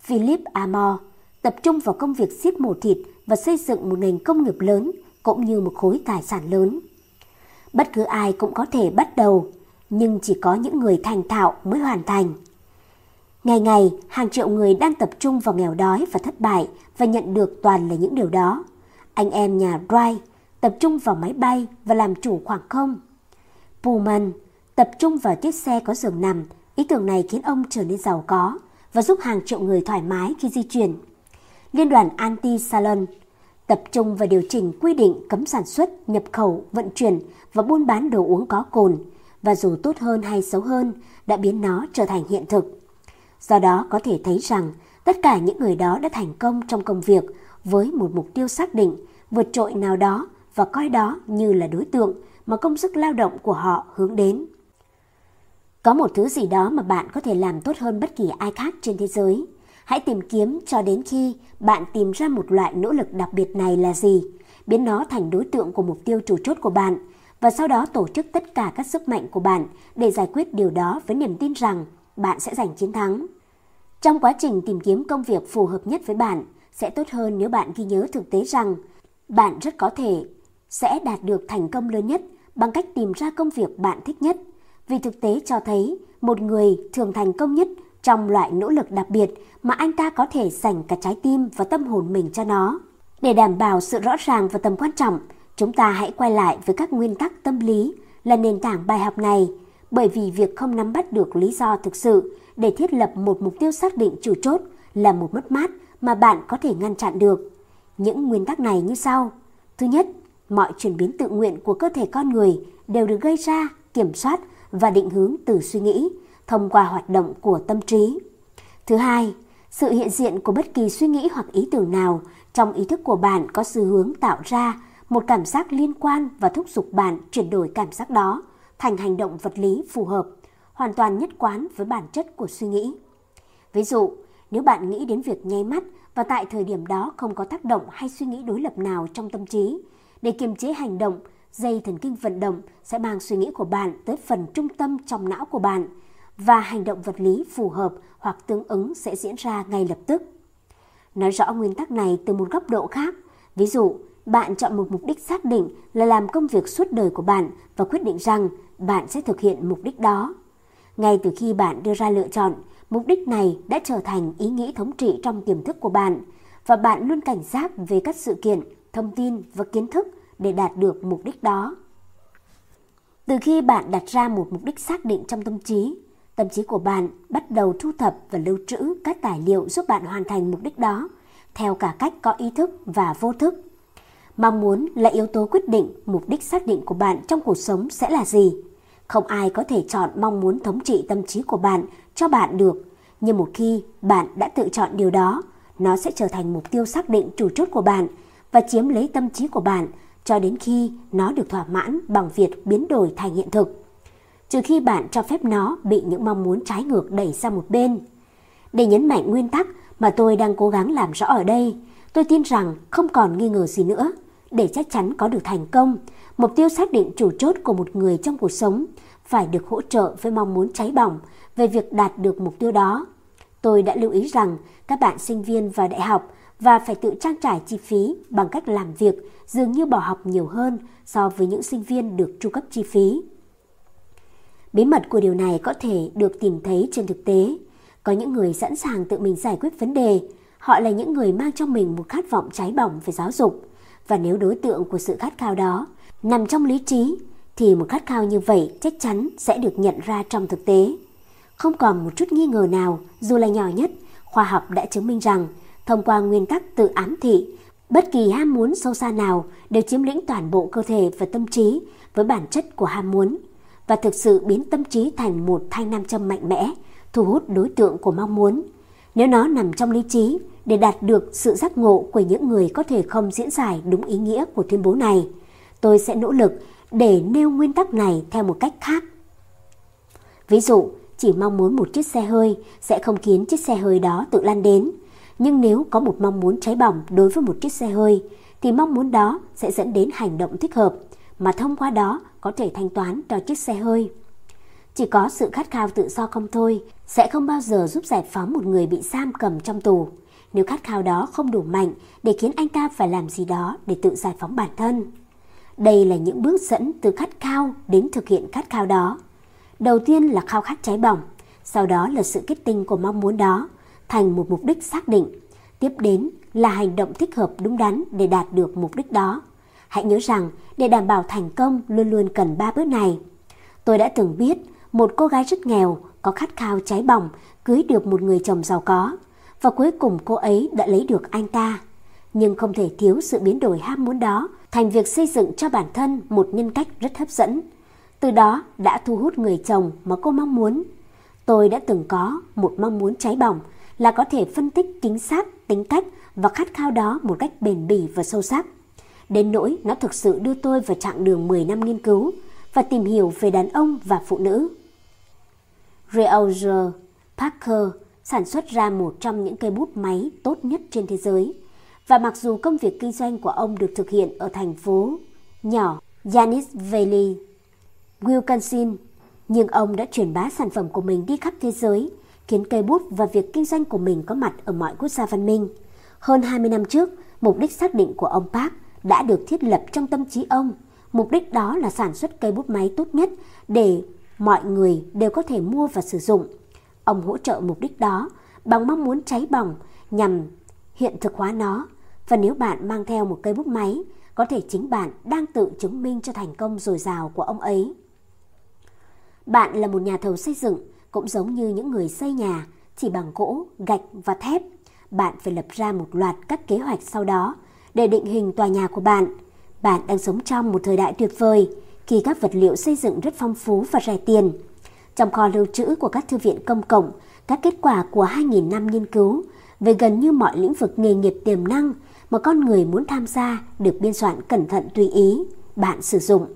Philip Amor tập trung vào công việc giết mổ thịt và xây dựng một nền công nghiệp lớn cũng như một khối tài sản lớn. Bất cứ ai cũng có thể bắt đầu, nhưng chỉ có những người thành thạo mới hoàn thành. Ngày ngày, hàng triệu người đang tập trung vào nghèo đói và thất bại và nhận được toàn là những điều đó. Anh em nhà Wright tập trung vào máy bay và làm chủ khoảng không. Pullman tập trung vào chiếc xe có giường nằm. Ý tưởng này khiến ông trở nên giàu có và giúp hàng triệu người thoải mái khi di chuyển. Liên đoàn Anti-Salon tập trung và điều chỉnh quy định cấm sản xuất, nhập khẩu, vận chuyển và buôn bán đồ uống có cồn và dù tốt hơn hay xấu hơn đã biến nó trở thành hiện thực. Do đó có thể thấy rằng tất cả những người đó đã thành công trong công việc với một mục tiêu xác định, vượt trội nào đó và coi đó như là đối tượng mà công sức lao động của họ hướng đến. Có một thứ gì đó mà bạn có thể làm tốt hơn bất kỳ ai khác trên thế giới. Hãy tìm kiếm cho đến khi bạn tìm ra một loại nỗ lực đặc biệt này là gì, biến nó thành đối tượng của mục tiêu chủ chốt của bạn và sau đó tổ chức tất cả các sức mạnh của bạn để giải quyết điều đó với niềm tin rằng bạn sẽ giành chiến thắng. Trong quá trình tìm kiếm công việc phù hợp nhất với bạn, sẽ tốt hơn nếu bạn ghi nhớ thực tế rằng bạn rất có thể sẽ đạt được thành công lớn nhất bằng cách tìm ra công việc bạn thích nhất. Vì thực tế cho thấy một người thường thành công nhất trong loại nỗ lực đặc biệt mà anh ta có thể dành cả trái tim và tâm hồn mình cho nó. Để đảm bảo sự rõ ràng và tầm quan trọng, chúng ta hãy quay lại với các nguyên tắc tâm lý là nền tảng bài học này, bởi vì việc không nắm bắt được lý do thực sự để thiết lập một mục tiêu xác định chủ chốt là một mất mát mà bạn có thể ngăn chặn được. Những nguyên tắc này như sau. Thứ nhất, mọi chuyển biến tự nguyện của cơ thể con người đều được gây ra, kiểm soát và định hướng từ suy nghĩ thông qua hoạt động của tâm trí. Thứ hai, sự hiện diện của bất kỳ suy nghĩ hoặc ý tưởng nào trong ý thức của bạn có xu hướng tạo ra một cảm giác liên quan và thúc giục bạn chuyển đổi cảm giác đó thành hành động vật lý phù hợp, hoàn toàn nhất quán với bản chất của suy nghĩ. Ví dụ, nếu bạn nghĩ đến việc nháy mắt và tại thời điểm đó không có tác động hay suy nghĩ đối lập nào trong tâm trí, để kiềm chế hành động, dây thần kinh vận động sẽ mang suy nghĩ của bạn tới phần trung tâm trong não của bạn và hành động vật lý phù hợp hoặc tương ứng sẽ diễn ra ngay lập tức. Nói rõ nguyên tắc này từ một góc độ khác, ví dụ, bạn chọn một mục đích xác định là làm công việc suốt đời của bạn và quyết định rằng bạn sẽ thực hiện mục đích đó. Ngay từ khi bạn đưa ra lựa chọn, mục đích này đã trở thành ý nghĩ thống trị trong tiềm thức của bạn và bạn luôn cảnh giác về các sự kiện, thông tin và kiến thức để đạt được mục đích đó. Từ khi bạn đặt ra một mục đích xác định trong tâm trí, tâm trí của bạn bắt đầu thu thập và lưu trữ các tài liệu giúp bạn hoàn thành mục đích đó theo cả cách có ý thức và vô thức. Mong muốn là yếu tố quyết định mục đích xác định của bạn trong cuộc sống sẽ là gì. Không ai có thể chọn mong muốn thống trị tâm trí của bạn cho bạn được, nhưng một khi bạn đã tự chọn điều đó, nó sẽ trở thành mục tiêu xác định chủ chốt của bạn và chiếm lấy tâm trí của bạn cho đến khi nó được thỏa mãn bằng việc biến đổi thành hiện thực. Trừ khi bạn cho phép nó bị những mong muốn trái ngược đẩy sang một bên. Để nhấn mạnh nguyên tắc mà tôi đang cố gắng làm rõ ở đây, tôi tin rằng không còn nghi ngờ gì nữa. Để chắc chắn có được thành công, mục tiêu xác định chủ chốt của một người trong cuộc sống phải được hỗ trợ với mong muốn cháy bỏng về việc đạt được mục tiêu đó. Tôi đã lưu ý rằng các bạn sinh viên vào đại học và phải tự trang trải chi phí bằng cách làm việc dường như bỏ học nhiều hơn so với những sinh viên được tru cấp chi phí. Bí mật của điều này có thể được tìm thấy trên thực tế. Có những người sẵn sàng tự mình giải quyết vấn đề. Họ là những người mang trong mình một khát vọng cháy bỏng về giáo dục. Và nếu đối tượng của sự khát khao đó nằm trong lý trí, thì một khát khao như vậy chắc chắn sẽ được nhận ra trong thực tế. Không còn một chút nghi ngờ nào, dù là nhỏ nhất, khoa học đã chứng minh rằng thông qua nguyên tắc tự ám thị, bất kỳ ham muốn sâu xa nào đều chiếm lĩnh toàn bộ cơ thể và tâm trí với bản chất của ham muốn và thực sự biến tâm trí thành một thanh nam châm mạnh mẽ, thu hút đối tượng của mong muốn. Nếu nó nằm trong lý trí, để đạt được sự giác ngộ của những người có thể không diễn giải đúng ý nghĩa của tuyên bố này, tôi sẽ nỗ lực để nêu nguyên tắc này theo một cách khác. Ví dụ, chỉ mong muốn một chiếc xe hơi sẽ không khiến chiếc xe hơi đó tự lan đến. Nhưng nếu có một mong muốn cháy bỏng đối với một chiếc xe hơi, thì mong muốn đó sẽ dẫn đến hành động thích hợp, mà thông qua đó có thể thanh toán cho chiếc xe hơi. Chỉ có sự khát khao tự do không thôi sẽ không bao giờ giúp giải phóng một người bị giam cầm trong tù. Nếu khát khao đó không đủ mạnh để khiến anh ta phải làm gì đó để tự giải phóng bản thân. Đây là những bước dẫn từ khát khao đến thực hiện khát khao đó. Đầu tiên là khao khát cháy bỏng, sau đó là sự kết tinh của mong muốn đó thành một mục đích xác định. Tiếp đến là hành động thích hợp đúng đắn để đạt được mục đích đó. Hãy nhớ rằng, để đảm bảo thành công luôn luôn cần ba bước này. Tôi đã từng biết, một cô gái rất nghèo, có khát khao cháy bỏng, cưới được một người chồng giàu có và cuối cùng cô ấy đã lấy được anh ta. Nhưng không thể thiếu sự biến đổi ham muốn đó, thành việc xây dựng cho bản thân một nhân cách rất hấp dẫn. Từ đó đã thu hút người chồng mà cô mong muốn. Tôi đã từng có một mong muốn cháy bỏng là có thể phân tích chính xác tính cách và khát khao đó một cách bền bỉ và sâu sắc. Đến nỗi nó thực sự đưa tôi vào chặng đường 10 năm nghiên cứu và tìm hiểu về đàn ông và phụ nữ. Roger Parker sản xuất ra một trong những cây bút máy tốt nhất trên thế giới. Và mặc dù công việc kinh doanh của ông được thực hiện ở thành phố nhỏ Yanis Valley, Wisconsin, nhưng ông đã truyền bá sản phẩm của mình đi khắp thế giới, khiến cây bút và việc kinh doanh của mình có mặt ở mọi quốc gia văn minh. Hơn 20 năm trước, mục đích xác định của ông Park đã được thiết lập trong tâm trí ông. Mục đích đó là sản xuất cây bút máy tốt nhất để mọi người đều có thể mua và sử dụng. Ông hỗ trợ mục đích đó bằng mong muốn cháy bỏng nhằm hiện thực hóa nó. Và nếu bạn mang theo một cây bút máy, có thể chính bạn đang tự chứng minh cho thành công dồi dào của ông ấy. Bạn là một nhà thầu xây dựng, cũng giống như những người xây nhà, chỉ bằng gỗ, gạch và thép. Bạn phải lập ra một loạt các kế hoạch sau đó để định hình tòa nhà của bạn. Bạn đang sống trong một thời đại tuyệt vời khi các vật liệu xây dựng rất phong phú và rẻ tiền. Trong kho lưu trữ của các thư viện công cộng, các kết quả của 2.000 năm nghiên cứu về gần như mọi lĩnh vực nghề nghiệp tiềm năng mà con người muốn tham gia được biên soạn cẩn thận tùy ý, bạn sử dụng.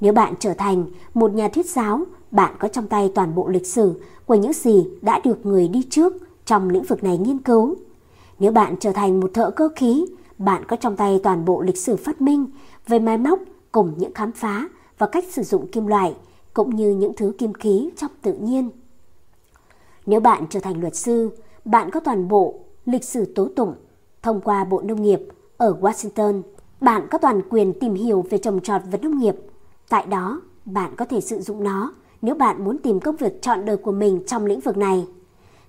Nếu bạn trở thành một nhà thuyết giáo, bạn có trong tay toàn bộ lịch sử của những gì đã được người đi trước trong lĩnh vực này nghiên cứu. Nếu bạn trở thành một thợ cơ khí, bạn có trong tay toàn bộ lịch sử phát minh về máy móc cùng những khám phá và cách sử dụng kim loại, cũng như những thứ kim khí trong tự nhiên. Nếu bạn trở thành luật sư, bạn có toàn bộ lịch sử tố tụng thông qua Bộ Nông nghiệp ở Washington. Bạn có toàn quyền tìm hiểu về trồng trọt và nông nghiệp. Tại đó, bạn có thể sử dụng nó nếu bạn muốn tìm công việc chọn đời của mình trong lĩnh vực này.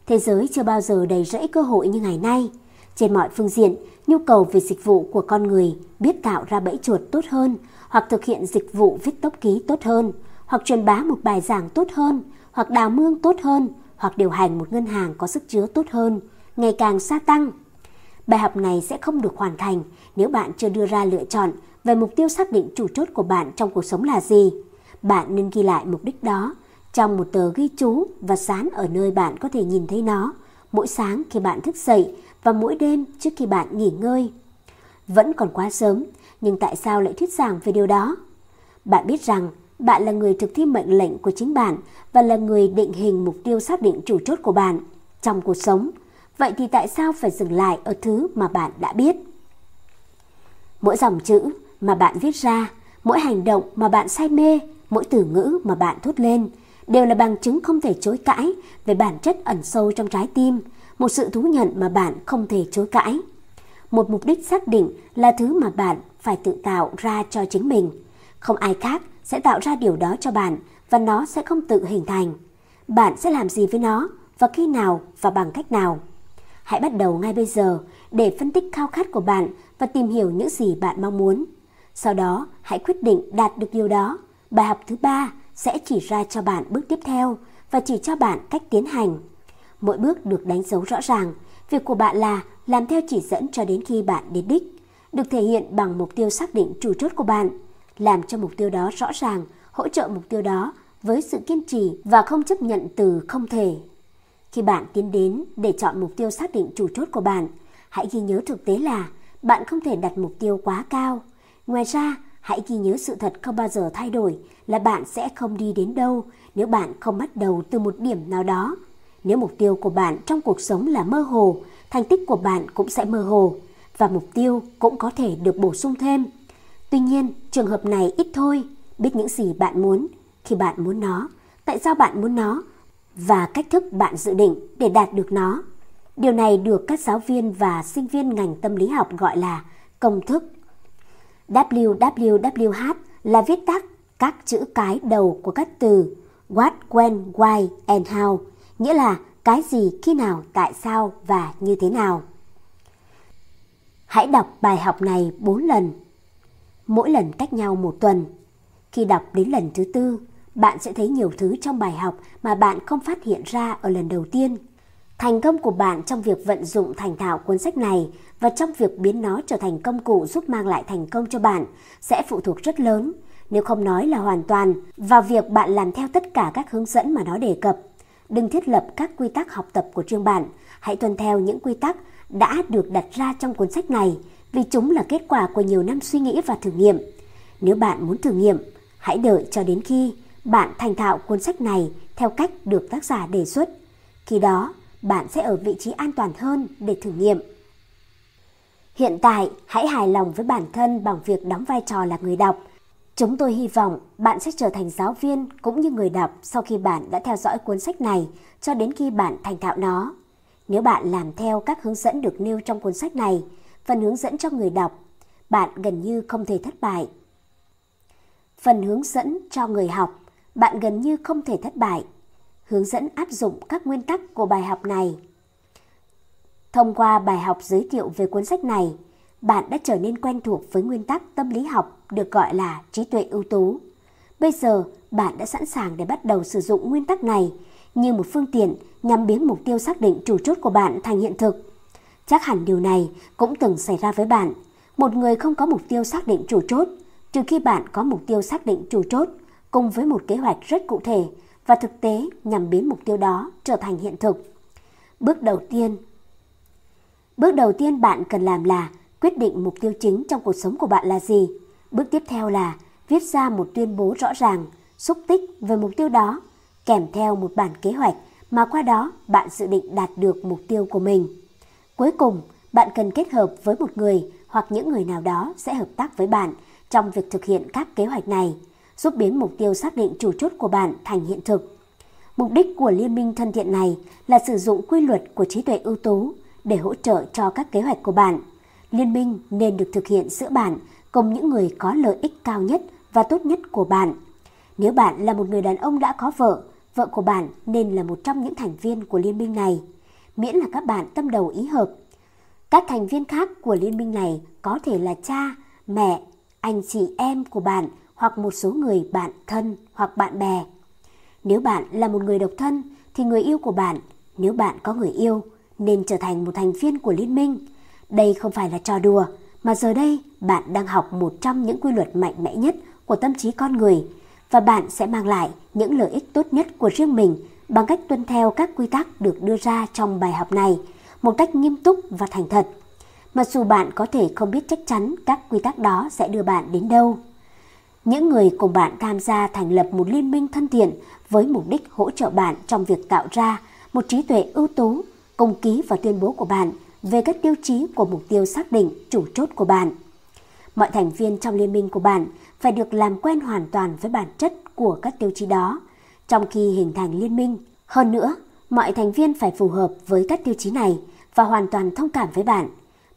Thế giới chưa bao giờ đầy rẫy cơ hội như ngày nay. Trên mọi phương diện, nhu cầu về dịch vụ của con người biết tạo ra bẫy chuột tốt hơn, hoặc thực hiện dịch vụ viết tốc ký tốt hơn, hoặc truyền bá một bài giảng tốt hơn, hoặc đào mương tốt hơn, hoặc điều hành một ngân hàng có sức chứa tốt hơn, ngày càng gia tăng. Bài học này sẽ không được hoàn thành nếu bạn chưa đưa ra lựa chọn về mục tiêu xác định chủ chốt của bạn trong cuộc sống là gì. Bạn nên ghi lại mục đích đó trong một tờ ghi chú và dán ở nơi bạn có thể nhìn thấy nó mỗi sáng khi bạn thức dậy và mỗi đêm trước khi bạn nghỉ ngơi. Vẫn còn quá sớm, nhưng tại sao lại thuyết giảng về điều đó? Bạn biết rằng bạn là người thực thi mệnh lệnh của chính bạn và là người định hình mục tiêu xác định chủ chốt của bạn. trong cuộc sống. Vậy thì tại sao phải dừng lại ở thứ mà bạn đã biết? Mỗi dòng chữ mà bạn viết ra, mỗi hành động mà bạn say mê, mỗi từ ngữ mà bạn thốt lên đều là bằng chứng không thể chối cãi về bản chất ẩn sâu trong trái tim, một sự thú nhận mà bạn không thể chối cãi. Một mục đích xác định là thứ mà bạn phải tự tạo ra cho chính mình. Không ai khác sẽ tạo ra điều đó cho bạn và nó sẽ không tự hình thành. Bạn sẽ làm gì với nó và khi nào và bằng cách nào? Hãy bắt đầu ngay bây giờ để phân tích khao khát của bạn và tìm hiểu những gì bạn mong muốn. Sau đó, hãy quyết định đạt được điều đó. Bài học thứ ba sẽ chỉ ra cho bạn bước tiếp theo và chỉ cho bạn cách tiến hành. Mỗi bước được đánh dấu rõ ràng. Việc của bạn là làm theo chỉ dẫn cho đến khi bạn đến đích, được thể hiện bằng mục tiêu xác định chủ chốt của bạn. Làm cho mục tiêu đó rõ ràng, hỗ trợ mục tiêu đó với sự kiên trì và không chấp nhận từ không thể. Khi bạn tiến đến để chọn mục tiêu xác định chủ chốt của bạn, hãy ghi nhớ thực tế là bạn không thể đặt mục tiêu quá cao. Ngoài ra, hãy ghi nhớ sự thật không bao giờ thay đổi là bạn sẽ không đi đến đâu nếu bạn không bắt đầu từ một điểm nào đó. Nếu mục tiêu của bạn trong cuộc sống là mơ hồ, thành tích của bạn cũng sẽ mơ hồ và mục tiêu cũng có thể được bổ sung thêm. Tuy nhiên, trường hợp này ít thôi, biết những gì bạn muốn khi bạn muốn nó, tại sao bạn muốn nó và cách thức bạn dự định để đạt được nó. Điều này được các giáo viên và sinh viên ngành tâm lý học gọi là công thức. WWWH là viết tắt các chữ cái đầu của các từ what, when, why and how, nghĩa là cái gì, khi nào, tại sao và như thế nào. Hãy đọc bài học này 4 lần, mỗi lần cách nhau một tuần. Khi đọc đến lần thứ tư, bạn sẽ thấy nhiều thứ trong bài học mà bạn không phát hiện ra ở lần đầu tiên. Thành công của bạn trong việc vận dụng thành thạo cuốn sách này và trong việc biến nó trở thành công cụ giúp mang lại thành công cho bạn sẽ phụ thuộc rất lớn, nếu không nói là hoàn toàn, vào việc bạn làm theo tất cả các hướng dẫn mà nó đề cập. Đừng thiết lập các quy tắc học tập của riêng bạn, hãy tuân theo những quy tắc đã được đặt ra trong cuốn sách này vì chúng là kết quả của nhiều năm suy nghĩ và thử nghiệm. Nếu bạn muốn thử nghiệm, hãy đợi cho đến khi bạn thành thạo cuốn sách này theo cách được tác giả đề xuất. Khi đó, bạn sẽ ở vị trí an toàn hơn để thử nghiệm. Hiện tại, hãy hài lòng với bản thân bằng việc đóng vai trò là người đọc. Chúng tôi hy vọng bạn sẽ trở thành giáo viên cũng như người đọc sau khi bạn đã theo dõi cuốn sách này cho đến khi bạn thành thạo nó. Nếu bạn làm theo các hướng dẫn được nêu trong cuốn sách này, phần hướng dẫn cho người đọc, bạn gần như không thể thất bại. Phần hướng dẫn cho người học, bạn gần như không thể thất bại. Hướng dẫn áp dụng các nguyên tắc của bài học này. Thông qua bài học giới thiệu về cuốn sách này, bạn đã trở nên quen thuộc với nguyên tắc tâm lý học được gọi là trí tuệ ưu tú. Bây giờ, bạn đã sẵn sàng để bắt đầu sử dụng nguyên tắc này như một phương tiện nhằm biến mục tiêu xác định chủ chốt của bạn thành hiện thực. Chắc hẳn điều này cũng từng xảy ra với bạn. Một người không có mục tiêu xác định chủ chốt, trừ khi bạn có mục tiêu xác định chủ chốt cùng với một kế hoạch rất cụ thể và thực tế nhằm biến mục tiêu đó trở thành hiện thực. Bước đầu tiên Bước đầu tiên bạn cần làm là quyết định mục tiêu chính trong cuộc sống của bạn là gì. Bước tiếp theo là viết ra một tuyên bố rõ ràng, xúc tích về mục tiêu đó, kèm theo một bản kế hoạch mà qua đó bạn dự định đạt được mục tiêu của mình. Cuối cùng, bạn cần kết hợp với một người hoặc những người nào đó sẽ hợp tác với bạn trong việc thực hiện các kế hoạch này, giúp biến mục tiêu xác định chủ chốt của bạn thành hiện thực. Mục đích của liên minh thân thiện này là sử dụng quy luật của trí tuệ ưu tú để hỗ trợ cho các kế hoạch của bạn. Liên minh nên được thực hiện giữa bạn cùng những người có lợi ích cao nhất và tốt nhất của bạn. Nếu bạn là một người đàn ông đã có vợ, vợ của bạn nên là một trong những thành viên của liên minh này, miễn là các bạn tâm đầu ý hợp. Các thành viên khác của liên minh này có thể là cha, mẹ, anh chị em của bạn hoặc một số người bạn thân hoặc bạn bè. Nếu bạn là một người độc thân thì người yêu của bạn, nếu bạn có người yêu, nên trở thành một thành viên của liên minh. Đây không phải là trò đùa, mà giờ đây, bạn đang học một trong những quy luật mạnh mẽ nhất của tâm trí con người, và bạn sẽ mang lại những lợi ích tốt nhất của riêng mình bằng cách tuân theo các quy tắc được đưa ra trong bài học này một cách nghiêm túc và thành thật. Mặc dù bạn có thể không biết chắc chắn các quy tắc đó sẽ đưa bạn đến đâu. Những người cùng bạn tham gia thành lập một liên minh thân thiện với mục đích hỗ trợ bạn trong việc tạo ra một trí tuệ ưu tú, công ký và tuyên bố của bạn về các tiêu chí của mục tiêu xác định chủ chốt của bạn. Mọi thành viên trong liên minh của bạn phải được làm quen hoàn toàn với bản chất của các tiêu chí đó trong khi hình thành liên minh. Hơn nữa, mọi thành viên phải phù hợp với các tiêu chí này và hoàn toàn thông cảm với bạn.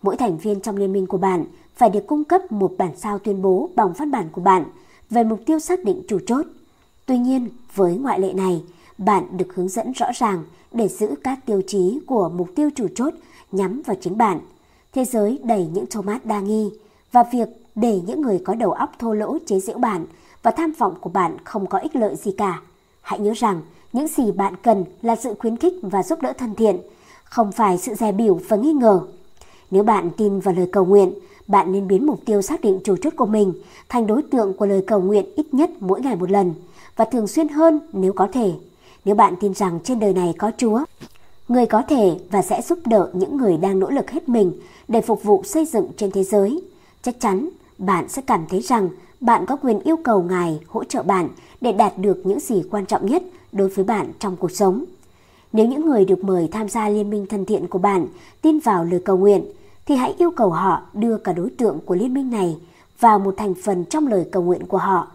Mỗi thành viên trong liên minh của bạn phải được cung cấp một bản sao tuyên bố bằng văn bản của bạn về mục tiêu xác định chủ chốt. Tuy nhiên, với ngoại lệ này, bạn được hướng dẫn rõ ràng để giữ các tiêu chí của mục tiêu chủ chốt nhắm vào chính bạn. Thế giới đầy những tomat đa nghi và việc để những người có đầu óc thô lỗ chế giễu bạn và tham vọng của bạn không có ích lợi gì cả. Hãy nhớ rằng những gì bạn cần là sự khuyến khích và giúp đỡ thân thiện, không phải sự dè biểu và nghi ngờ. Nếu bạn tin vào lời cầu nguyện, bạn nên biến mục tiêu xác định chủ chốt của mình thành đối tượng của lời cầu nguyện ít nhất mỗi ngày một lần và thường xuyên hơn nếu có thể. Nếu bạn tin rằng trên đời này có Chúa, người có thể và sẽ giúp đỡ những người đang nỗ lực hết mình để phục vụ xây dựng trên thế giới, chắc chắn bạn sẽ cảm thấy rằng bạn có quyền yêu cầu Ngài hỗ trợ bạn để đạt được những gì quan trọng nhất đối với bạn trong cuộc sống. Nếu những người được mời tham gia liên minh thân thiện của bạn tin vào lời cầu nguyện, thì hãy yêu cầu họ đưa cả đối tượng của liên minh này vào một thành phần trong lời cầu nguyện của họ.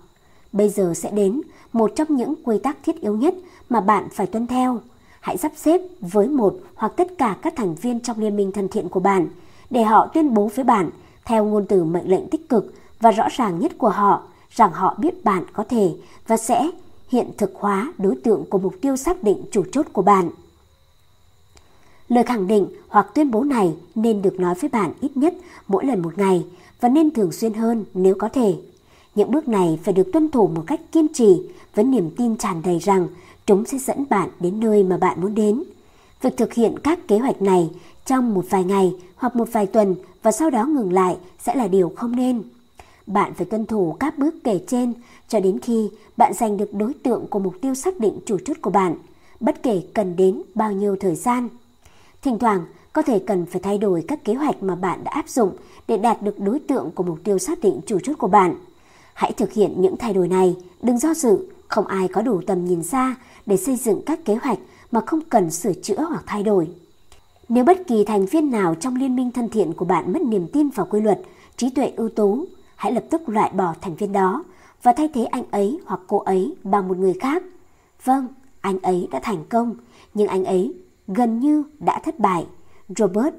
Bây giờ sẽ đến một trong những quy tắc thiết yếu nhất mà bạn phải tuân theo. Hãy sắp xếp với một hoặc tất cả các thành viên trong liên minh thân thiện của bạn để họ tuyên bố với bạn theo ngôn từ mệnh lệnh tích cực và rõ ràng nhất của họ rằng họ biết bạn có thể và sẽ hiện thực hóa đối tượng của mục tiêu xác định chủ chốt của bạn. Lời khẳng định hoặc tuyên bố này nên được nói với bạn ít nhất mỗi lần một ngày và nên thường xuyên hơn nếu có thể. Những bước này phải được tuân thủ một cách kiên trì với niềm tin tràn đầy rằng chúng sẽ dẫn bạn đến nơi mà bạn muốn đến. Việc thực hiện các kế hoạch này trong một vài ngày hoặc một vài tuần và sau đó ngừng lại sẽ là điều không nên. Bạn phải tuân thủ các bước kể trên cho đến khi bạn giành được đối tượng của mục tiêu xác định chủ chốt của bạn, bất kể cần đến bao nhiêu thời gian. Thỉnh thoảng, có thể cần phải thay đổi các kế hoạch mà bạn đã áp dụng để đạt được đối tượng của mục tiêu xác định chủ chốt của bạn. Hãy thực hiện những thay đổi này, đừng do dự, không ai có đủ tầm nhìn xa để xây dựng các kế hoạch mà không cần sửa chữa hoặc thay đổi. Nếu bất kỳ thành viên nào trong liên minh thân thiện của bạn mất niềm tin vào quy luật, trí tuệ ưu tú, hãy lập tức loại bỏ thành viên đó và thay thế anh ấy hoặc cô ấy bằng một người khác. Vâng, anh ấy đã thành công, nhưng anh ấy gần như đã thất bại. Robert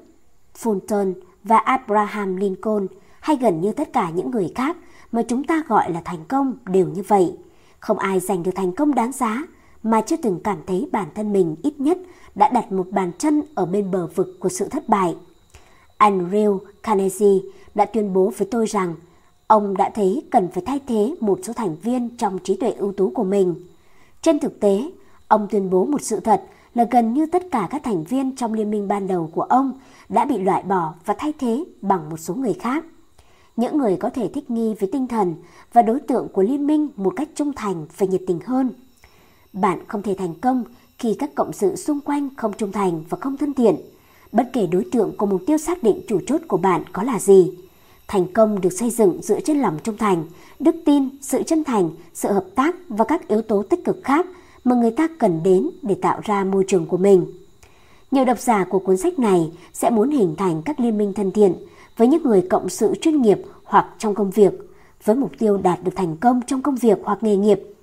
Fulton và Abraham Lincoln hay gần như tất cả những người khác mà chúng ta gọi là thành công đều như vậy. Không ai giành được thành công đáng giá mà chưa từng cảm thấy bản thân mình ít nhất đã đặt một bàn chân ở bên bờ vực của sự thất bại. Andrew Carnegie đã tuyên bố với tôi rằng ông đã thấy cần phải thay thế một số thành viên trong trí tuệ ưu tú của mình. Trên thực tế, ông tuyên bố một sự thật là gần như tất cả các thành viên trong liên minh ban đầu của ông đã bị loại bỏ và thay thế bằng một số người khác. Những người có thể thích nghi với tinh thần và đối tượng của liên minh một cách trung thành và nhiệt tình hơn. Bạn không thể thành công khi các cộng sự xung quanh không trung thành và không thân thiện, bất kể đối tượng của mục tiêu xác định chủ chốt của bạn có là gì. Thành công được xây dựng dựa trên lòng trung thành, đức tin, sự chân thành, sự hợp tác và các yếu tố tích cực khác mà người ta cần đến để tạo ra môi trường của mình. Nhiều độc giả của cuốn sách này sẽ muốn hình thành các liên minh thân thiện với những người cộng sự chuyên nghiệp hoặc trong công việc, với mục tiêu đạt được thành công trong công việc hoặc nghề nghiệp.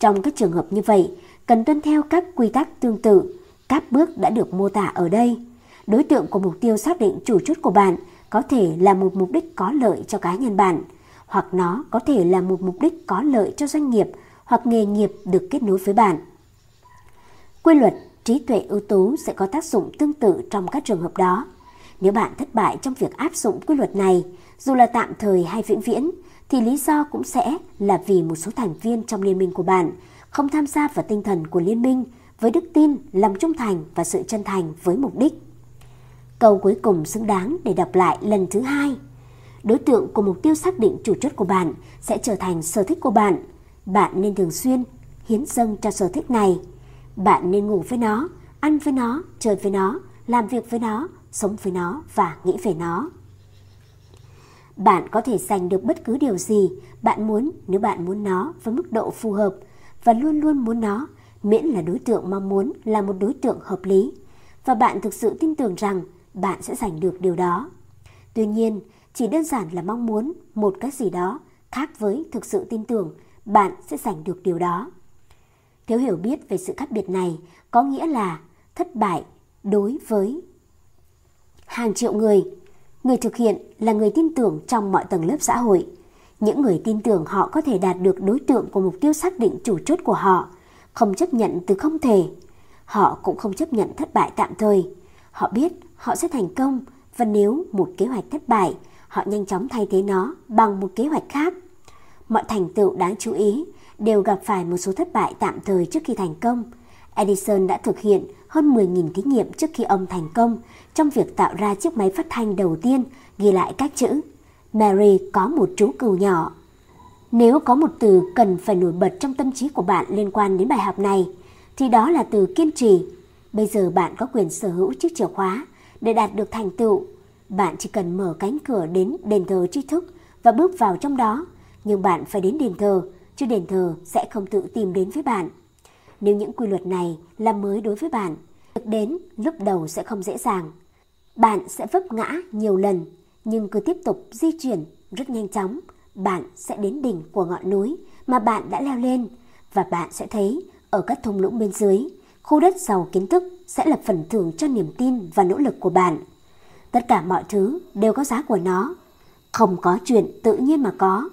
Trong các trường hợp như vậy, cần tuân theo các quy tắc tương tự, các bước đã được mô tả ở đây. Đối tượng của mục tiêu xác định chủ chốt của bạn có thể là một mục đích có lợi cho cá nhân bạn, hoặc nó có thể là một mục đích có lợi cho doanh nghiệp hoặc nghề nghiệp được kết nối với bạn. Quy luật trí tuệ ưu tú sẽ có tác dụng tương tự trong các trường hợp đó. Nếu bạn thất bại trong việc áp dụng quy luật này, dù là tạm thời hay vĩnh viễn, thì lý do cũng sẽ là vì một số thành viên trong liên minh của bạn không tham gia vào tinh thần của liên minh với đức tin, lòng trung thành và sự chân thành với mục đích. Câu cuối cùng xứng đáng để đọc lại lần thứ hai. Đối tượng của mục tiêu xác định chủ chốt của bạn sẽ trở thành sở thích của bạn. Bạn nên thường xuyên hiến dâng cho sở thích này. Bạn nên ngủ với nó, ăn với nó, chơi với nó, làm việc với nó, sống với nó và nghĩ về nó. Bạn có thể giành được bất cứ điều gì bạn muốn nếu bạn muốn nó với mức độ phù hợp và luôn luôn muốn nó, miễn là đối tượng mong muốn là một đối tượng hợp lý. và bạn thực sự tin tưởng rằng bạn sẽ giành được điều đó. Tuy nhiên, chỉ đơn giản là mong muốn một cái gì đó khác với thực sự tin tưởng bạn sẽ giành được điều đó. Thiếu hiểu biết về sự khác biệt này có nghĩa là thất bại đối với hàng triệu người. Người thực hiện là người tin tưởng trong mọi tầng lớp xã hội. Những người tin tưởng họ có thể đạt được đối tượng của mục tiêu xác định chủ chốt của họ, không chấp nhận từ không thể. Họ cũng không chấp nhận thất bại tạm thời. Họ biết họ sẽ thành công và nếu một kế hoạch thất bại, họ nhanh chóng thay thế nó bằng một kế hoạch khác. Mọi thành tựu đáng chú ý đều gặp phải một số thất bại tạm thời trước khi thành công. Edison đã thực hiện hơn 10.000 thí nghiệm trước khi ông thành công trong việc tạo ra chiếc máy phát thanh đầu tiên ghi lại các chữ Mary có một chú cừu nhỏ. Nếu có một từ cần phải nổi bật trong tâm trí của bạn liên quan đến bài học này, thì đó là từ kiên trì. Bây giờ bạn có quyền sở hữu chiếc chìa khóa để đạt được thành tựu. Bạn chỉ cần mở cánh cửa đến đền thờ tri thức và bước vào trong đó, nhưng bạn phải đến đền thờ, chứ đền thờ sẽ không tự tìm đến với bạn. Nếu những quy luật này là mới đối với bạn, đến lúc đầu sẽ không dễ dàng. Bạn sẽ vấp ngã nhiều lần, nhưng cứ tiếp tục di chuyển rất nhanh chóng, bạn sẽ đến đỉnh của ngọn núi mà bạn đã leo lên và bạn sẽ thấy ở các thung lũng bên dưới, khu đất giàu kiến thức sẽ là phần thưởng cho niềm tin và nỗ lực của bạn. Tất cả mọi thứ đều có giá của nó. Không có chuyện tự nhiên mà có.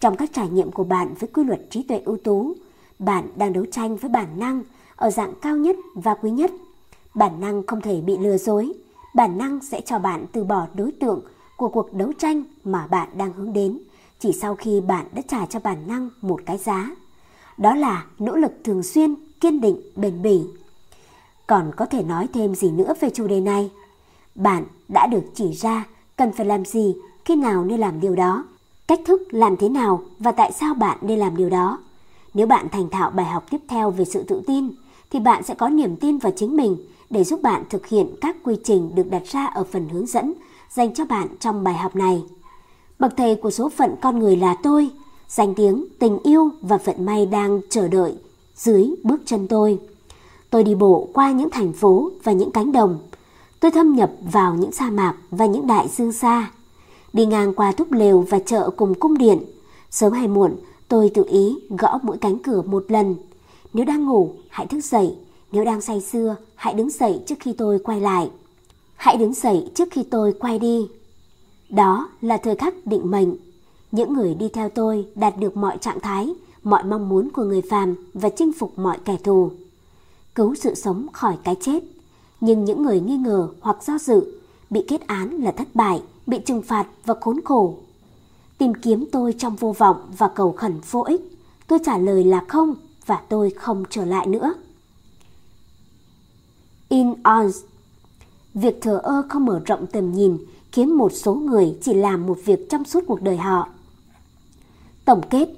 Trong các trải nghiệm của bạn với quy luật trí tuệ ưu tú, bạn đang đấu tranh với bản năng ở dạng cao nhất và quý nhất. Bản năng không thể bị lừa dối. Bản năng sẽ cho bạn từ bỏ đối tượng của cuộc đấu tranh mà bạn đang hướng đến chỉ sau khi bạn đã trả cho bản năng một cái giá. Đó là nỗ lực thường xuyên, kiên định, bền bỉ. Còn có thể nói thêm gì nữa về chủ đề này? Bạn đã được chỉ ra cần phải làm gì, khi nào nên làm điều đó, cách thức làm thế nào và tại sao bạn nên làm điều đó. Nếu bạn thành thạo bài học tiếp theo về sự tự tin, thì bạn sẽ có niềm tin vào chính mình để giúp bạn thực hiện các quy trình được đặt ra ở phần hướng dẫn dành cho bạn trong bài học này. Bậc thầy của số phận con người là tôi, danh tiếng, tình yêu và vận may đang chờ đợi dưới bước chân tôi. Tôi đi bộ qua những thành phố và những cánh đồng. Tôi thâm nhập vào những sa mạc và những đại dương xa. Đi ngang qua túp lều và chợ cùng cung điện. Sớm hay muộn, tôi tự ý gõ mỗi cánh cửa một lần. Nếu đang ngủ, hãy thức dậy. Nếu đang say sưa, hãy đứng dậy trước khi tôi quay lại. Hãy đứng dậy trước khi tôi quay đi. Đó là thời khắc định mệnh. Những người đi theo tôi đạt được mọi trạng thái, mọi mong muốn của người phàm và chinh phục mọi kẻ thù. Cứu sự sống khỏi cái chết. Nhưng những người nghi ngờ hoặc do dự, bị kết án là thất bại, bị trừng phạt và khốn khổ. Tìm kiếm tôi trong vô vọng và cầu khẩn vô ích. Tôi trả lời là không và tôi không trở lại nữa. In ons Việc thờ ơ không mở rộng tầm nhìn khiến một số người chỉ làm một việc trong suốt cuộc đời họ. Tổng kết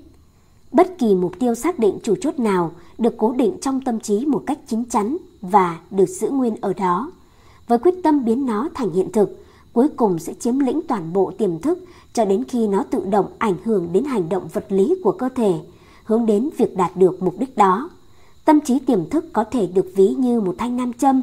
Bất kỳ mục tiêu xác định chủ chốt nào được cố định trong tâm trí một cách chính chắn và được giữ nguyên ở đó. Với quyết tâm biến nó thành hiện thực, cuối cùng sẽ chiếm lĩnh toàn bộ tiềm thức cho đến khi nó tự động ảnh hưởng đến hành động vật lý của cơ thể, hướng đến việc đạt được mục đích đó. Tâm trí tiềm thức có thể được ví như một thanh nam châm,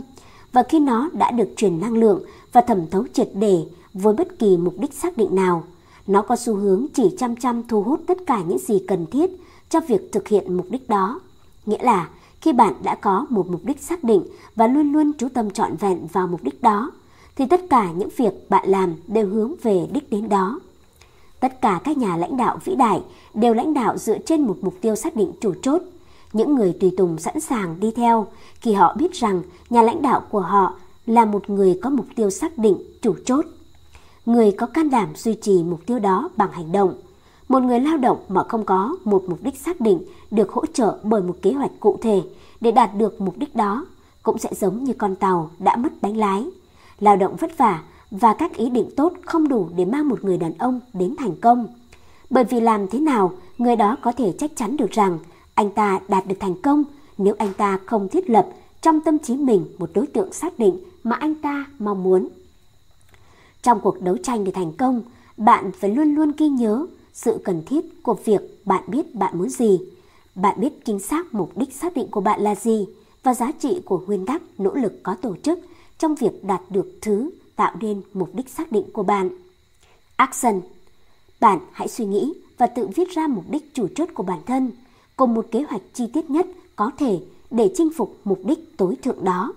và khi nó đã được truyền năng lượng và thẩm thấu triệt để với bất kỳ mục đích xác định nào, nó có xu hướng chỉ chăm chăm thu hút tất cả những gì cần thiết cho việc thực hiện mục đích đó. Nghĩa là khi bạn đã có một mục đích xác định và luôn luôn chú tâm trọn vẹn vào mục đích đó, thì tất cả những việc bạn làm đều hướng về đích đến đó. Tất cả các nhà lãnh đạo vĩ đại đều lãnh đạo dựa trên một mục tiêu xác định chủ chốt. Những người tùy tùng sẵn sàng đi theo khi họ biết rằng nhà lãnh đạo của họ là một người có mục tiêu xác định, chủ chốt. Người có can đảm duy trì mục tiêu đó bằng hành động. Một người lao động mà không có một mục đích xác định được hỗ trợ bởi một kế hoạch cụ thể để đạt được mục đích đó cũng sẽ giống như con tàu đã mất bánh lái. Lao động vất vả và các ý định tốt không đủ để mang một người đàn ông đến thành công. Bởi vì làm thế nào người đó có thể chắc chắn được rằng anh ta đạt được thành công nếu anh ta không thiết lập trong tâm trí mình một đối tượng xác định mà anh ta mong muốn. Trong cuộc đấu tranh để thành công, bạn phải luôn luôn ghi nhớ sự cần thiết của việc bạn biết bạn muốn gì. Bạn biết chính xác mục đích xác định của bạn là gì và giá trị của nguyên tắc nỗ lực có tổ chức trong việc đạt được thứ tạo nên mục đích xác định của bạn. Action Bạn hãy suy nghĩ và tự viết ra mục đích chủ chốt của bản thân, cùng một kế hoạch chi tiết nhất có thể để chinh phục mục đích tối thượng đó.